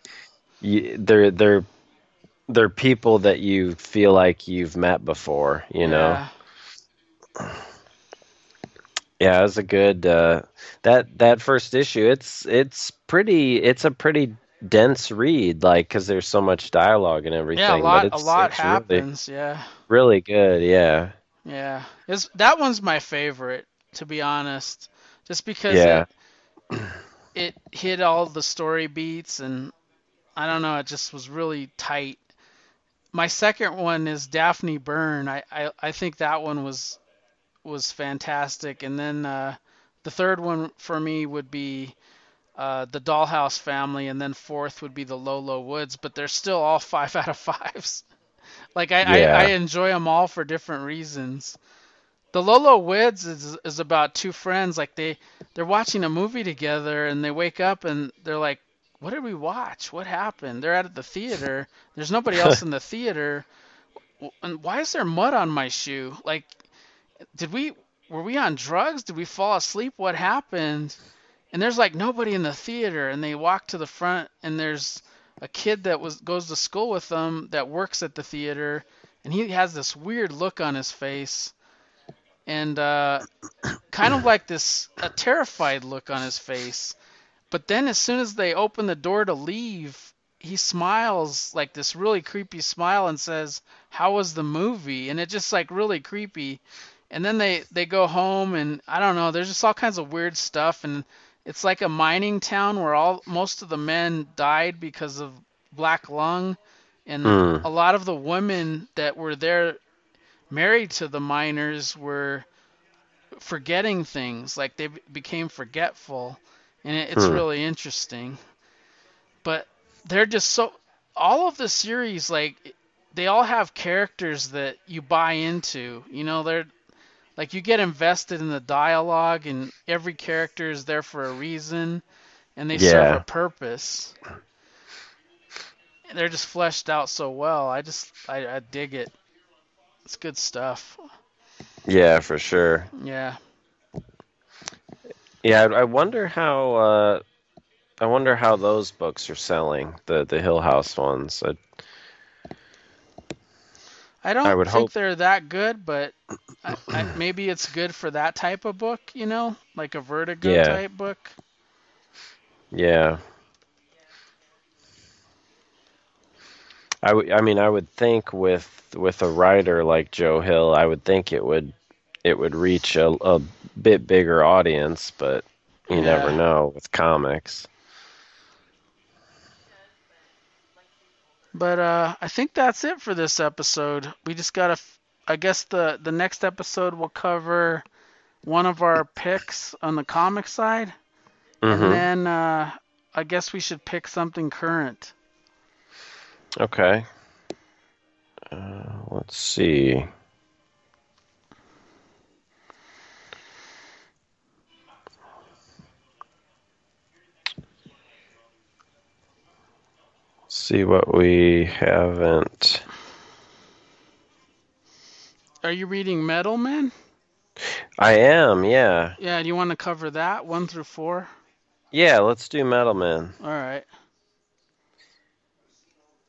you, they're they're they're people that you feel like you've met before. You know. Yeah. Yeah, it was a good uh, that that first issue. It's it's pretty. It's a pretty dense read, like because there's so much dialogue and everything. yeah a lot but a lot it's really, happens yeah really good. Yeah, yeah it's, that one's my favorite to be honest just because Yeah. it, it hit all the story beats and I don't know, it just was really tight. My second one is Daphne Byrne. I, I, I think that one was was fantastic. And then uh, the third one for me would be uh, the Dollhouse Family, and then fourth would be the Low, Low Woods. But they're still all five out of fives. like I, Yeah. I, I enjoy them all for different reasons. The Low, Low Woods is is about two friends. Like they they're watching a movie together, and they wake up and they're like, "What did we watch? What happened?" They're out at the theater. There's nobody else in the theater. And why is there mud on my shoe? Like, did we were we on drugs? Did we fall asleep? What happened? And there's like nobody in the theater, and they walk to the front, and there's a kid that was goes to school with them that works at the theater, and he has this weird look on his face, and uh, kind of like this a terrified look on his face. But then as soon as they open the door to leave, he smiles like this really creepy smile and says, "How was the movie?" And it just like really creepy. And then they they go home and I don't know, there's just all kinds of weird stuff and it's like a mining town where all most of the men died because of black lung and Hmm. a lot of the women that were there married to the miners were forgetting things, like they became forgetful, and it, it's Hmm. really interesting. But they're just so all of the series like they all have characters that you buy into. You know, they're like you get invested in the dialogue and every character is there for a reason and they serve a purpose. And they're just fleshed out so well. I just I, I dig it. It's good stuff. Yeah, for sure. Yeah. Yeah, I wonder how. Uh, I wonder how those books are selling. The the Hill House ones. I, I don't I think hope- they're that good, but I, I, maybe it's good for that type of book, you know, like a Vertigo Yeah. type book. yeah. I, w- I mean, I would think with with a writer like Joe Hill, I would think it would it would reach a, a bit bigger audience, but you never know with comics. But uh, I think that's it for this episode. We just gotta. f- I guess the the next episode will cover one of our picks on the comic side, and hmm then uh, I guess we should pick something current. Okay. Uh, let's see. See what we haven't. Are you reading Metal Men? I am, yeah. Yeah. Do you want to cover that one through four? Yeah, let's do Metal Man. All right.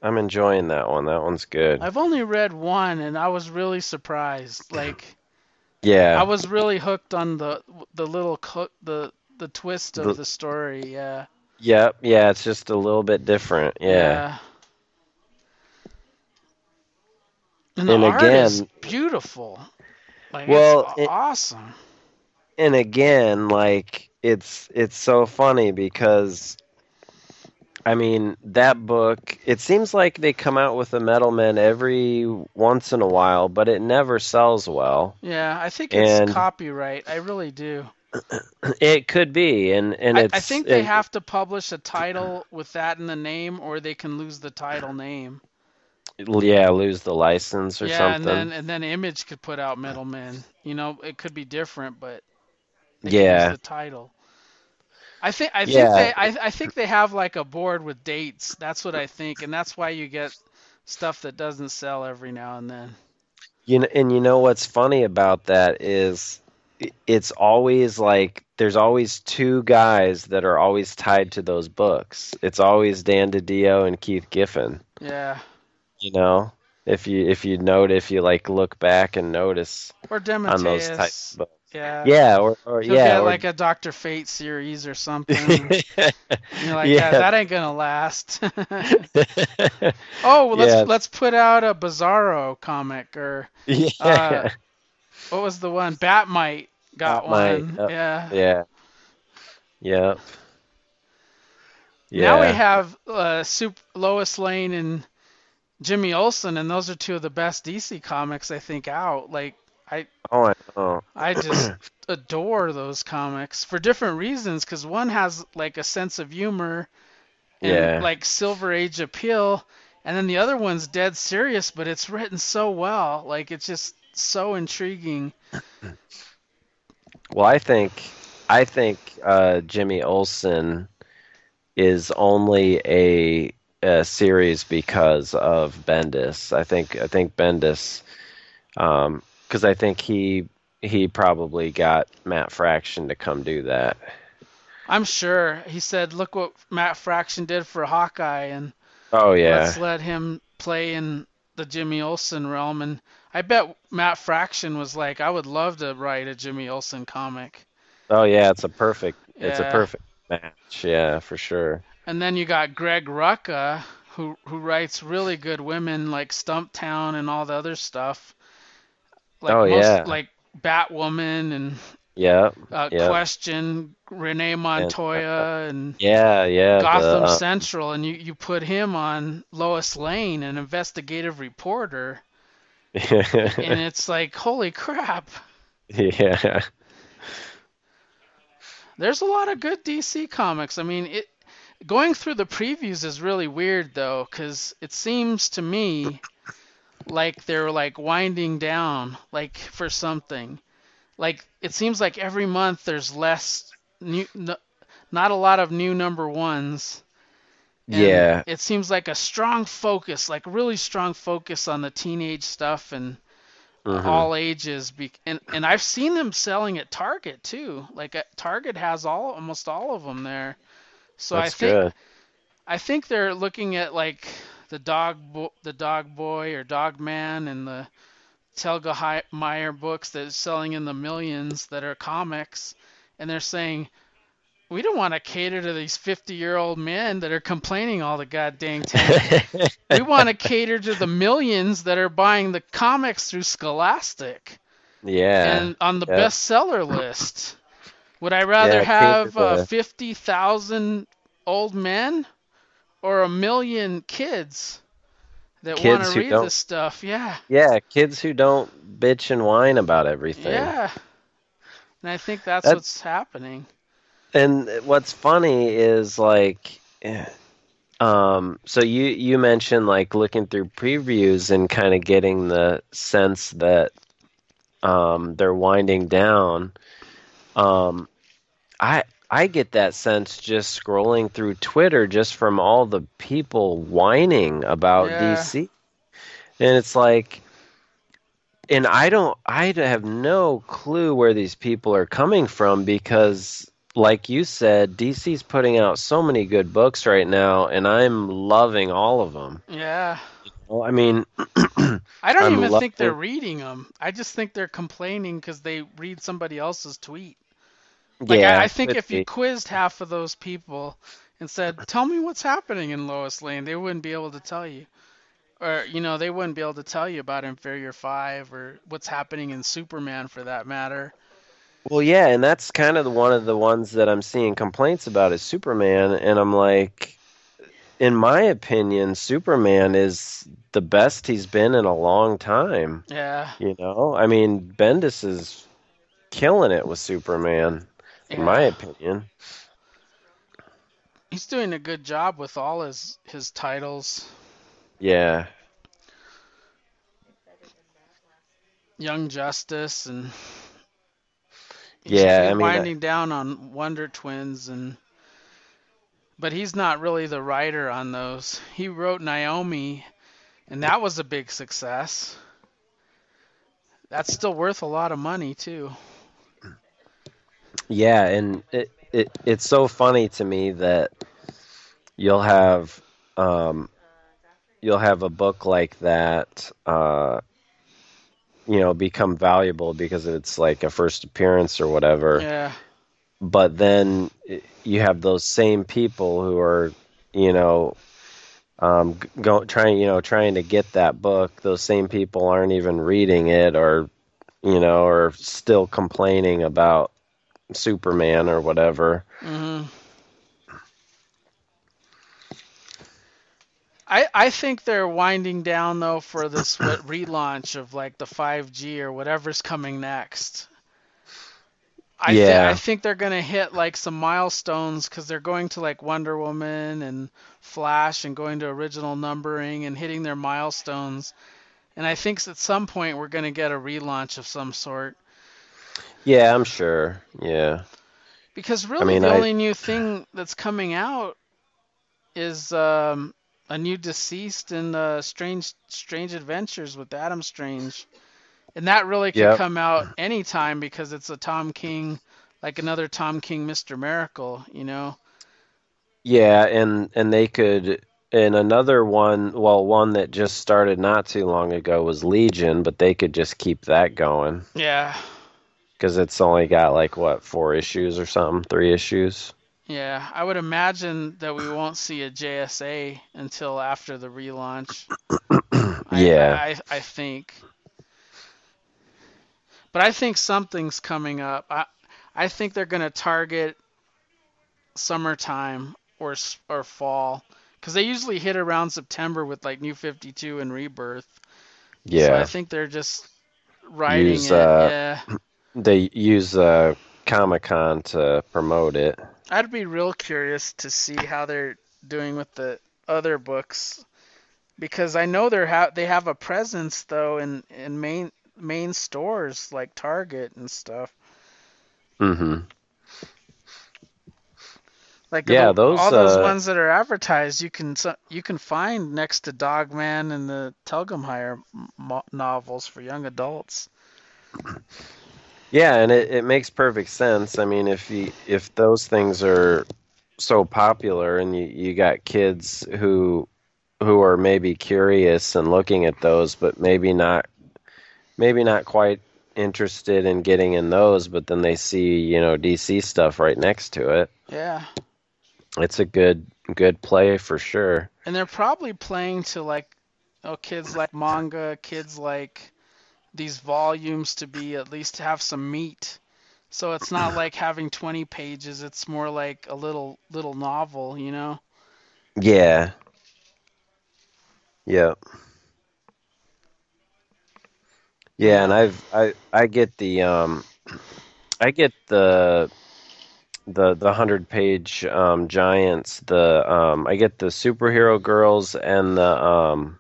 I'm enjoying that one. That one's good. I've only read one, and I was really surprised. Like. Yeah. I was really hooked on the the little co- the the twist of The- the story. Yeah. Yep, yeah, it's just a little bit different. Yeah. And the And is again- beautiful. Like Well, it- awesome. and again like it's it's so funny because i mean that book it seems like they come out with a metal men every once in a while but it never sells well Yeah, I think it's and- copyright. I really do. It could be and and I, it's I think they and- have to publish a title with that in the name, or they can lose the title name. yeah lose the license or yeah, something and then and then Image could put out Middlemen. You know, it could be different, but Yeah. the title. I think I think Yeah. they I, I think they have like a board with dates. That's what I think, and that's why you get stuff that doesn't sell every now and then. You know, and you know what's funny about that is it's always like there's always two guys that are always tied to those books. It's always Dan DiDio and Keith Giffen. Yeah, You know, if you if you note if you like look back and notice or on those type of books. Yeah. Yeah, or, or He'll yeah, or, like a Doctor Fate series or something. You're like, yeah, Yeah. that ain't gonna last. oh, well, let's Yeah. let's put out a Bizarro comic or yeah, uh, what was the one? Bat-Mite got one. yep. Yeah. yeah, yep. Now we have uh, Lois Lane and Jimmy Olsen, and those are two of the best DC comics I think out. Like I Oh, I. I just adore those comics for different reasons. Because one has like a sense of humor and Yeah. like Silver Age appeal, and then the other one's dead serious, but it's written so well. Like it's just so intriguing. Well, I think I think uh, Jimmy Olsen is only a, a series because of Bendis. I think I think Bendis, because I think he he probably got Matt Fraction to come do that. I'm sure he said, "Look what Matt Fraction did for Hawkeye," and Oh yeah, let's let him play in the Jimmy Olsen realm. And I bet Matt Fraction was like, "I would love to write a Jimmy Olsen comic." oh yeah, it's a perfect it's a perfect match. Yeah, for sure. And then you got Greg Rucka, who who writes really good women like Stumptown and all the other stuff. Like Oh, yeah. like Batwoman and Yeah, uh, yeah. Question, Renee Montoya, and yeah, yeah. the, Gotham uh, Central, and you you put him on Lois Lane, an investigative reporter, and it's like holy crap. yeah. There's a lot of good DC comics. I mean, it going through the previews is really weird though, because it seems to me like they're like winding down, like for something. Like it seems like every month there's less new, n- not a lot of new number ones. And Yeah. It seems like a strong focus, like really strong focus on the teenage stuff and Mhm. all ages. Be- and and I've seen them selling at Target too. Like at Target has all almost all of them there. So That's I think good. I think they're looking at like the dog bo- the dog boy or dog man and the Telgemeier books that are selling in the millions that are comics, and they're saying we don't want to cater to these 50 year old men that are complaining all the goddamn time. we want to cater to the millions that are buying the comics through Scholastic yeah. and on the yeah. bestseller list. Would I rather Yeah, have uh, 50,000 old men or a million kids that want to read this stuff? Yeah. yeah, kids who don't bitch and whine about everything. Yeah. And I think that's That- what's happening. And what's funny is like, eh, um, so you you mentioned like looking through previews and kind of getting the sense that um, they're winding down. Um, I I get that sense just scrolling through Twitter, just from all the people whining about Yeah. DC, and it's like. And I don't, I have no clue where these people are coming from because like you said, DC's putting out so many good books right now, and I'm loving all of them. Yeah. Well, I mean, I don't I'm even think they're reading them. I just think they're complaining because they read somebody else's tweet. Like yeah, I, I think if you quizzed half of those people and said, "Tell me what's happening in Lois Lane," they wouldn't be able to tell you, or you know, they wouldn't be able to tell you about Inferior Five or what's happening in Superman for that matter. Well, yeah, and that's kind of the, one of the ones that I'm seeing complaints about is Superman, and I'm like, in my opinion, Superman is the best he's been in a long time. Yeah, You know, I mean, Bendis is killing it with Superman, in my opinion. he's doing a good job with all his his titles. Yeah, Young Justice and Yeah, I mean, winding down on Wonder Twins and but he's not really the writer on those. He wrote Naomi and that was a big success. That's still worth a lot of money too. Yeah, and it, it it's so funny to me that you'll have um, you'll have a book like that uh, you know become valuable because it's like a first appearance or whatever. Yeah. But then you have those same people who are you know um, go trying you know trying to get that book. Those same people aren't even reading it or you know or still complaining about Superman or whatever. hmm I I think they're winding down though for this relaunch of like the 5G or whatever's coming next. I Yeah. I think they're gonna hit like some milestones because they're going to like Wonder Woman and Flash and going to original numbering and hitting their milestones. And I think at some point we're gonna get a relaunch of some sort. Yeah, I'm sure. Yeah. Because really, mean, the I- only new thing that's coming out is um, a new DCeased and uh, strange strange adventures with Adam Strange, and that really could Yep. come out anytime because it's a Tom King, like another Tom King Mr. Miracle, you know. Yeah, and and they could and another one, well, one that just started not too long ago was Legion, but they could just keep that going Yeah, because it's only got like what, four issues or something, three issues. Yeah. I would imagine that we won't see a JSA until after the relaunch. Yeah. I, I, I think. But I think something's coming up. I I think they're gonna target summertime or or fall because they usually hit around September with like New 52 and Rebirth. Yeah, so I think they're just writing Use, it. uh, yeah. They use uh Comic Con to promote it. I'd be real curious to see how they're doing with the other books because I know they're ha- they have a presence though in in main main stores like Target and stuff. Mm-hmm. Like Yeah, the- those, all those uh, ones that are advertised, you can you can find next to Dogman and the Telgemeier mo- novels for young adults. Yeah, and it, it makes perfect sense. I mean, if you if those things are so popular and you, you got kids who who are maybe curious and looking at those, but maybe not maybe not quite interested in getting in those, but then they see you know DC stuff right next to it. Yeah, It's a good good play for sure. and they're probably playing to like oh kids like manga, kids like these volumes to be at least have some meat. So it's not like having 20 pages, it's more like a little little novel, you know. Yeah. Yep. Yeah, and I've I I get the um I get the the the hundred page um giants the um I get the superhero girls and the um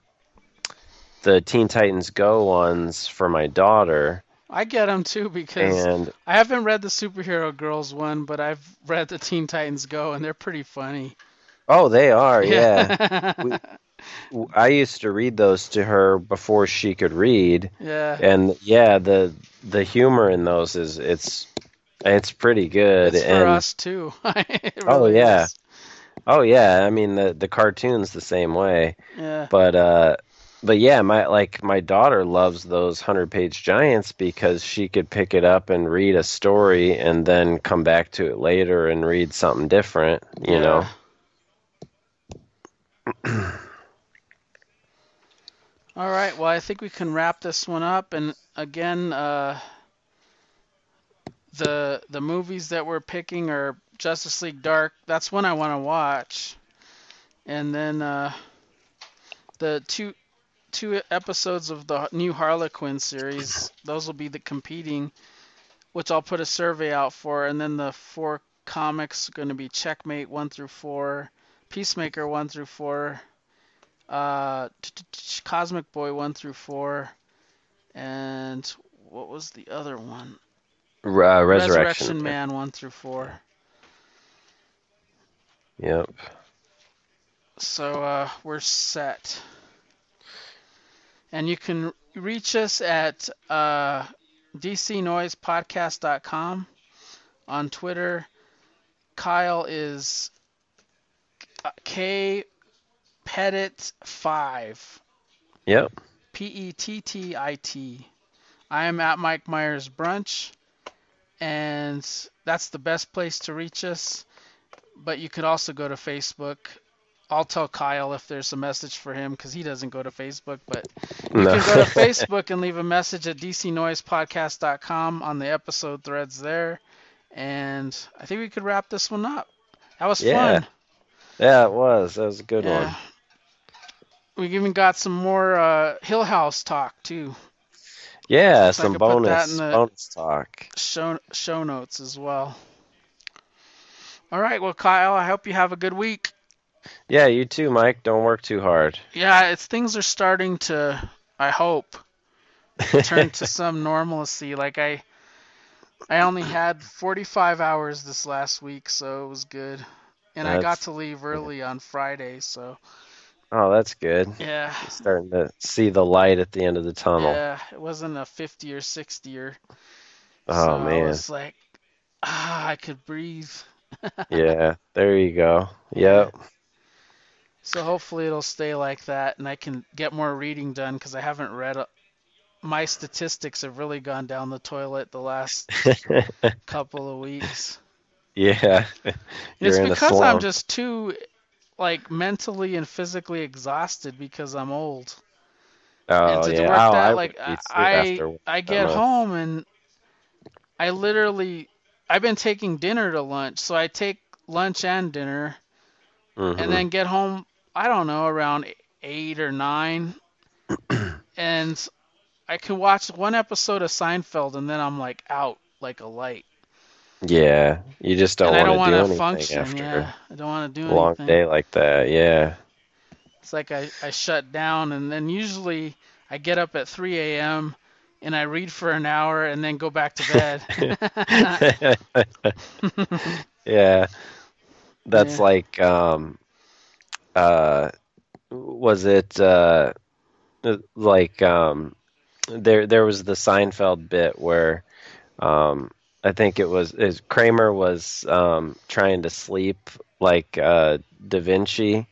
the Teen Titans Go ones for my daughter I get them too because and I haven't read the superhero girls one, but I've read the Teen Titans Go, and they're pretty funny. oh they are yeah Yeah. We- I used to read those to her before she could read yeah. and yeah the the humor in those is it's it's pretty good It's for and us too. It Oh, yeah. is. oh yeah i mean the the cartoons the same way Yeah. but uh but yeah my like my daughter loves those 100 page giants because she could pick it up and read a story and then come back to it later and read something different you Yeah. know All right. Well, I think we can wrap this one up. And again, uh, the the movies that we're picking are Justice League Dark. That's one I want to watch. And then uh, the two two episodes of the new Harley Quinn series. Those will be the competing, which I'll put a survey out for. And then the four comics are going to be Checkmate one through four, Peacemaker one through four, uh, Cosmic Boy one through four, and what was the other one? R- uh, resurrection, Man one through four. yep So uh, we're set. And you can reach us at uh, dcnoisepodcast.com. On Twitter, Kyle is uh, K Pettit five. yep P E T T I T. I am at Mike Myers Brunch, and that's the best place to reach us. But you could also go to Facebook. I'll tell Kyle if there's a message for him because he doesn't go to Facebook. But you No. can go to Facebook and leave a message at dcnoisepodcast.com on the episode threads there. And I think we could wrap this one up. That was Yeah. fun. yeah it was that was a good Yeah. one We even got some more uh, Hill House talk too. yeah So some could put that bonus bonus talk show show notes as well. All right, well, Kyle, I hope you have a good week. Yeah you too mike don't work too hard Yeah, it's things are starting to, I hope, turn to some normalcy. Like I, I only had 45 hours this last week, so it was good, and I got to leave early on Friday. So oh that's good yeah, starting to see the light at the end of the tunnel. yeah, it wasn't a 50 or 60 or. Oh so man. was like, ah, I could breathe. yeah, there you go. Yep. So hopefully it'll stay like that, and I can get more reading done because I haven't read. A, my statistics have really gone down the toilet the last couple of weeks. yeah. it's because I'm just too, like, mentally and physically exhausted because I'm old. Oh yeah. oh, that, I like, would be too I after I get much. home and I literally, I've been taking dinner to lunch, so I take lunch and dinner, Mhm. and then get home i don't know around eight or nine and i can watch one episode of seinfeld and then i'm like out like a light Yeah, you just don't and I don't want to do anything function. after Yeah, I don't want to do a long anything. day like that. Yeah. It's like I, I shut down, and then usually I get up at 3 a.m. and I read for an hour and then go back to bed. yeah. That's Yeah. like um uh was it uh like um there there was the Seinfeld bit where um I think it was is Kramer was um trying to sleep like uh Da Vinci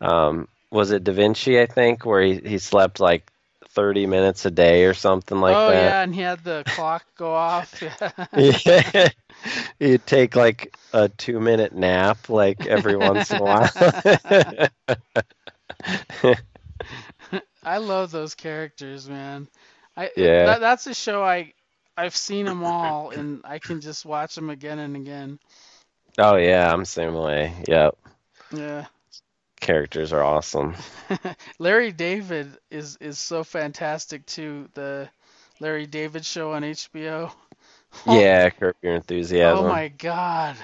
um was it Da Vinci I think where he, he slept like 30 minutes a day or something like oh that. yeah, and he had the clock go off. Yeah. you take like a two minute nap like every once in a while. I love those characters, man. I Yeah. that, that's a show I I've seen them all, and I can just watch them again and again. oh yeah, I'm the same way. Yep. Yeah. Characters are awesome. Larry David is is so fantastic too. The Larry David show on HBO. Yeah, Curb Your Enthusiasm. Oh my God,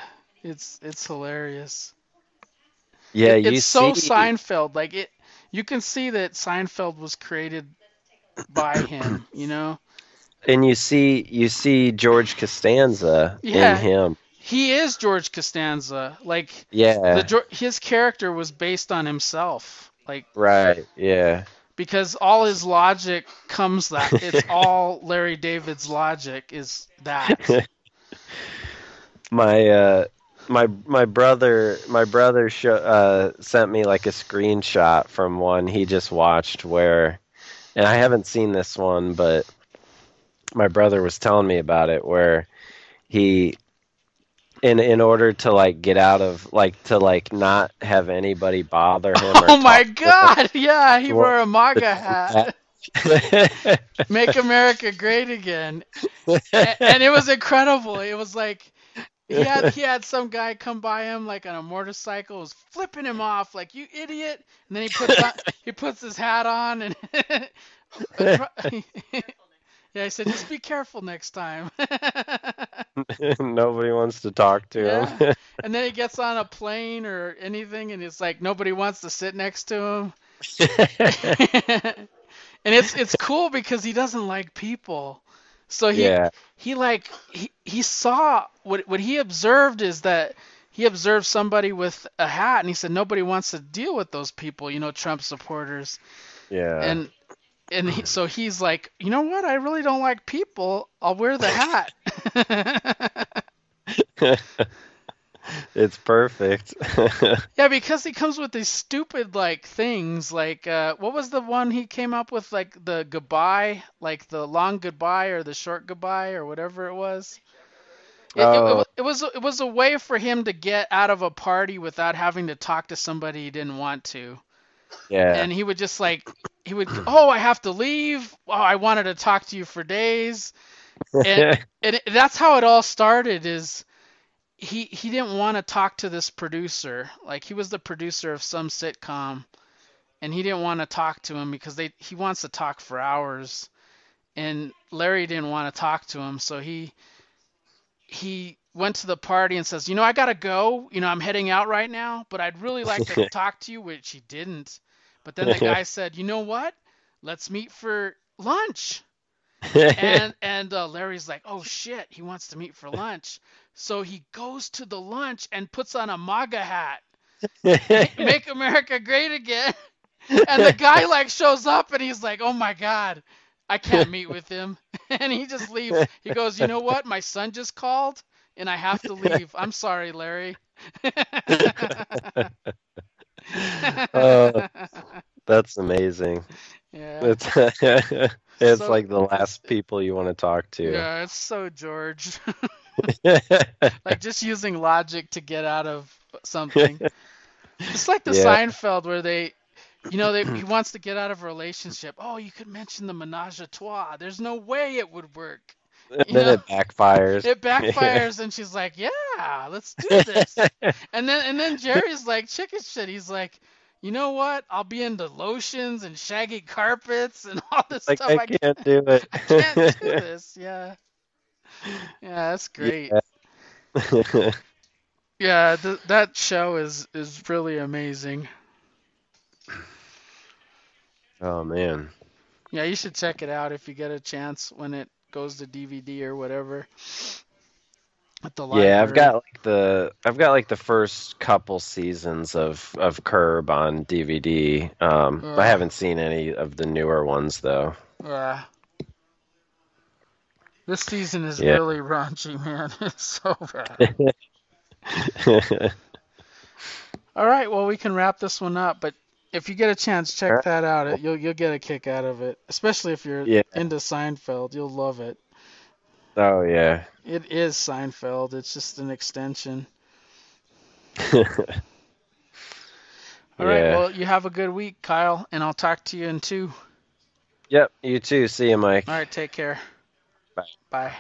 it's it's hilarious. yeah, It- you it's so Seinfeld. Like it, you can see that Seinfeld was created by him. You know, and you see you see George Costanza Yeah. in him. he is George Costanza. Like Yeah. the his character was based on himself. Like right. Yeah. because all his logic comes that it's all Larry David's logic is that. my uh my my brother my brother sho- uh sent me like a screenshot from one he just watched where and I haven't seen this one but my brother was telling me about it where he in in order to like get out of like to like not have anybody bother him or Oh my God! Yeah, he wore a MAGA hat. Make America Great Again. A- and it was incredible. It was like he had he had some guy come by him like on a motorcycle, was flipping him off like you idiot, and then he puts on, he puts his hat on and yeah, he said just be careful next time. Nobody wants to talk to him. And then he gets on a plane or anything, and it's like nobody wants to sit next to him. and it's it's cool because he doesn't like people. So he yeah. he like he, he saw what what he observed is that he observed somebody with a hat and he said nobody wants to deal with those people, you know, Trump supporters. Yeah. And and he, so he's like, "You know what? I really don't like people. I'll wear the hat." it's perfect. yeah, because he comes with these stupid like things like uh what was the one he came up with like the goodbye, like the long goodbye or the short goodbye or whatever it was. It, it- it, Oh. it was it was a way for him to get out of a party without having to talk to somebody he didn't want to. yeah. And he would just like he would oh I have to leave. Oh I wanted to talk to you for days. And and it, that's how it all started is he he didn't want to talk to this producer. Like he was the producer of some sitcom and he didn't want to talk to him because they he wants to talk for hours. And Larry didn't want to talk to him, so he he went to the party and says, "You know, I got to go. You know, I'm heading out right now, but I'd really like to talk to you," which he didn't. But then the guy said, "You know what? Let's meet for lunch." And and uh, Larry's like, "Oh shit, he wants to meet for lunch." So he goes to the lunch and puts on a MAGA hat. Make America Great Again. And the guy like shows up and he's like, "Oh my god, I can't meet with him." And he just leaves. He goes, "You know what? My son just called and I have to leave. I'm sorry, Larry." Oh, That's amazing. yeah. It's So- like the last people you want to talk to. Yeah, it's so George. like just using logic to get out of something. It's like the Yeah. Seinfeld where they, you know, they, he wants to get out of a relationship. Oh, you could mention the menage a trois. There's no way it would work. and You then know, it backfires. It backfires, and she's like, "Yeah, let's do this." And then and then Jerry's like chicken shit. He's like, "You know what? I'll be into lotions and shaggy carpets and all this like stuff. I I can't do it. I can't do this." Yeah. Yeah, that's great. Yeah. Yeah, th- that show is is really amazing. oh man. Yeah, you should check it out if you get a chance when it goes to DVD or whatever. At the library. Yeah, I've got like the I've got like the first couple seasons of of Curb on DVD. Um, Ugh. I haven't seen any of the newer ones though. Yeah. This season is Yeah. really raunchy, man. It's so bad. All right, well we can wrap this one up, but if you get a chance, check that out. You'll you'll get a kick out of it, especially if you're Yeah. into Seinfeld. You'll love it. Oh yeah. It is Seinfeld. It's just an extension. All right, Yeah. well you have a good week, Kyle, and I'll talk to you in two. Yep. You too. See you, Mike. All right, take care. Bye. Bye.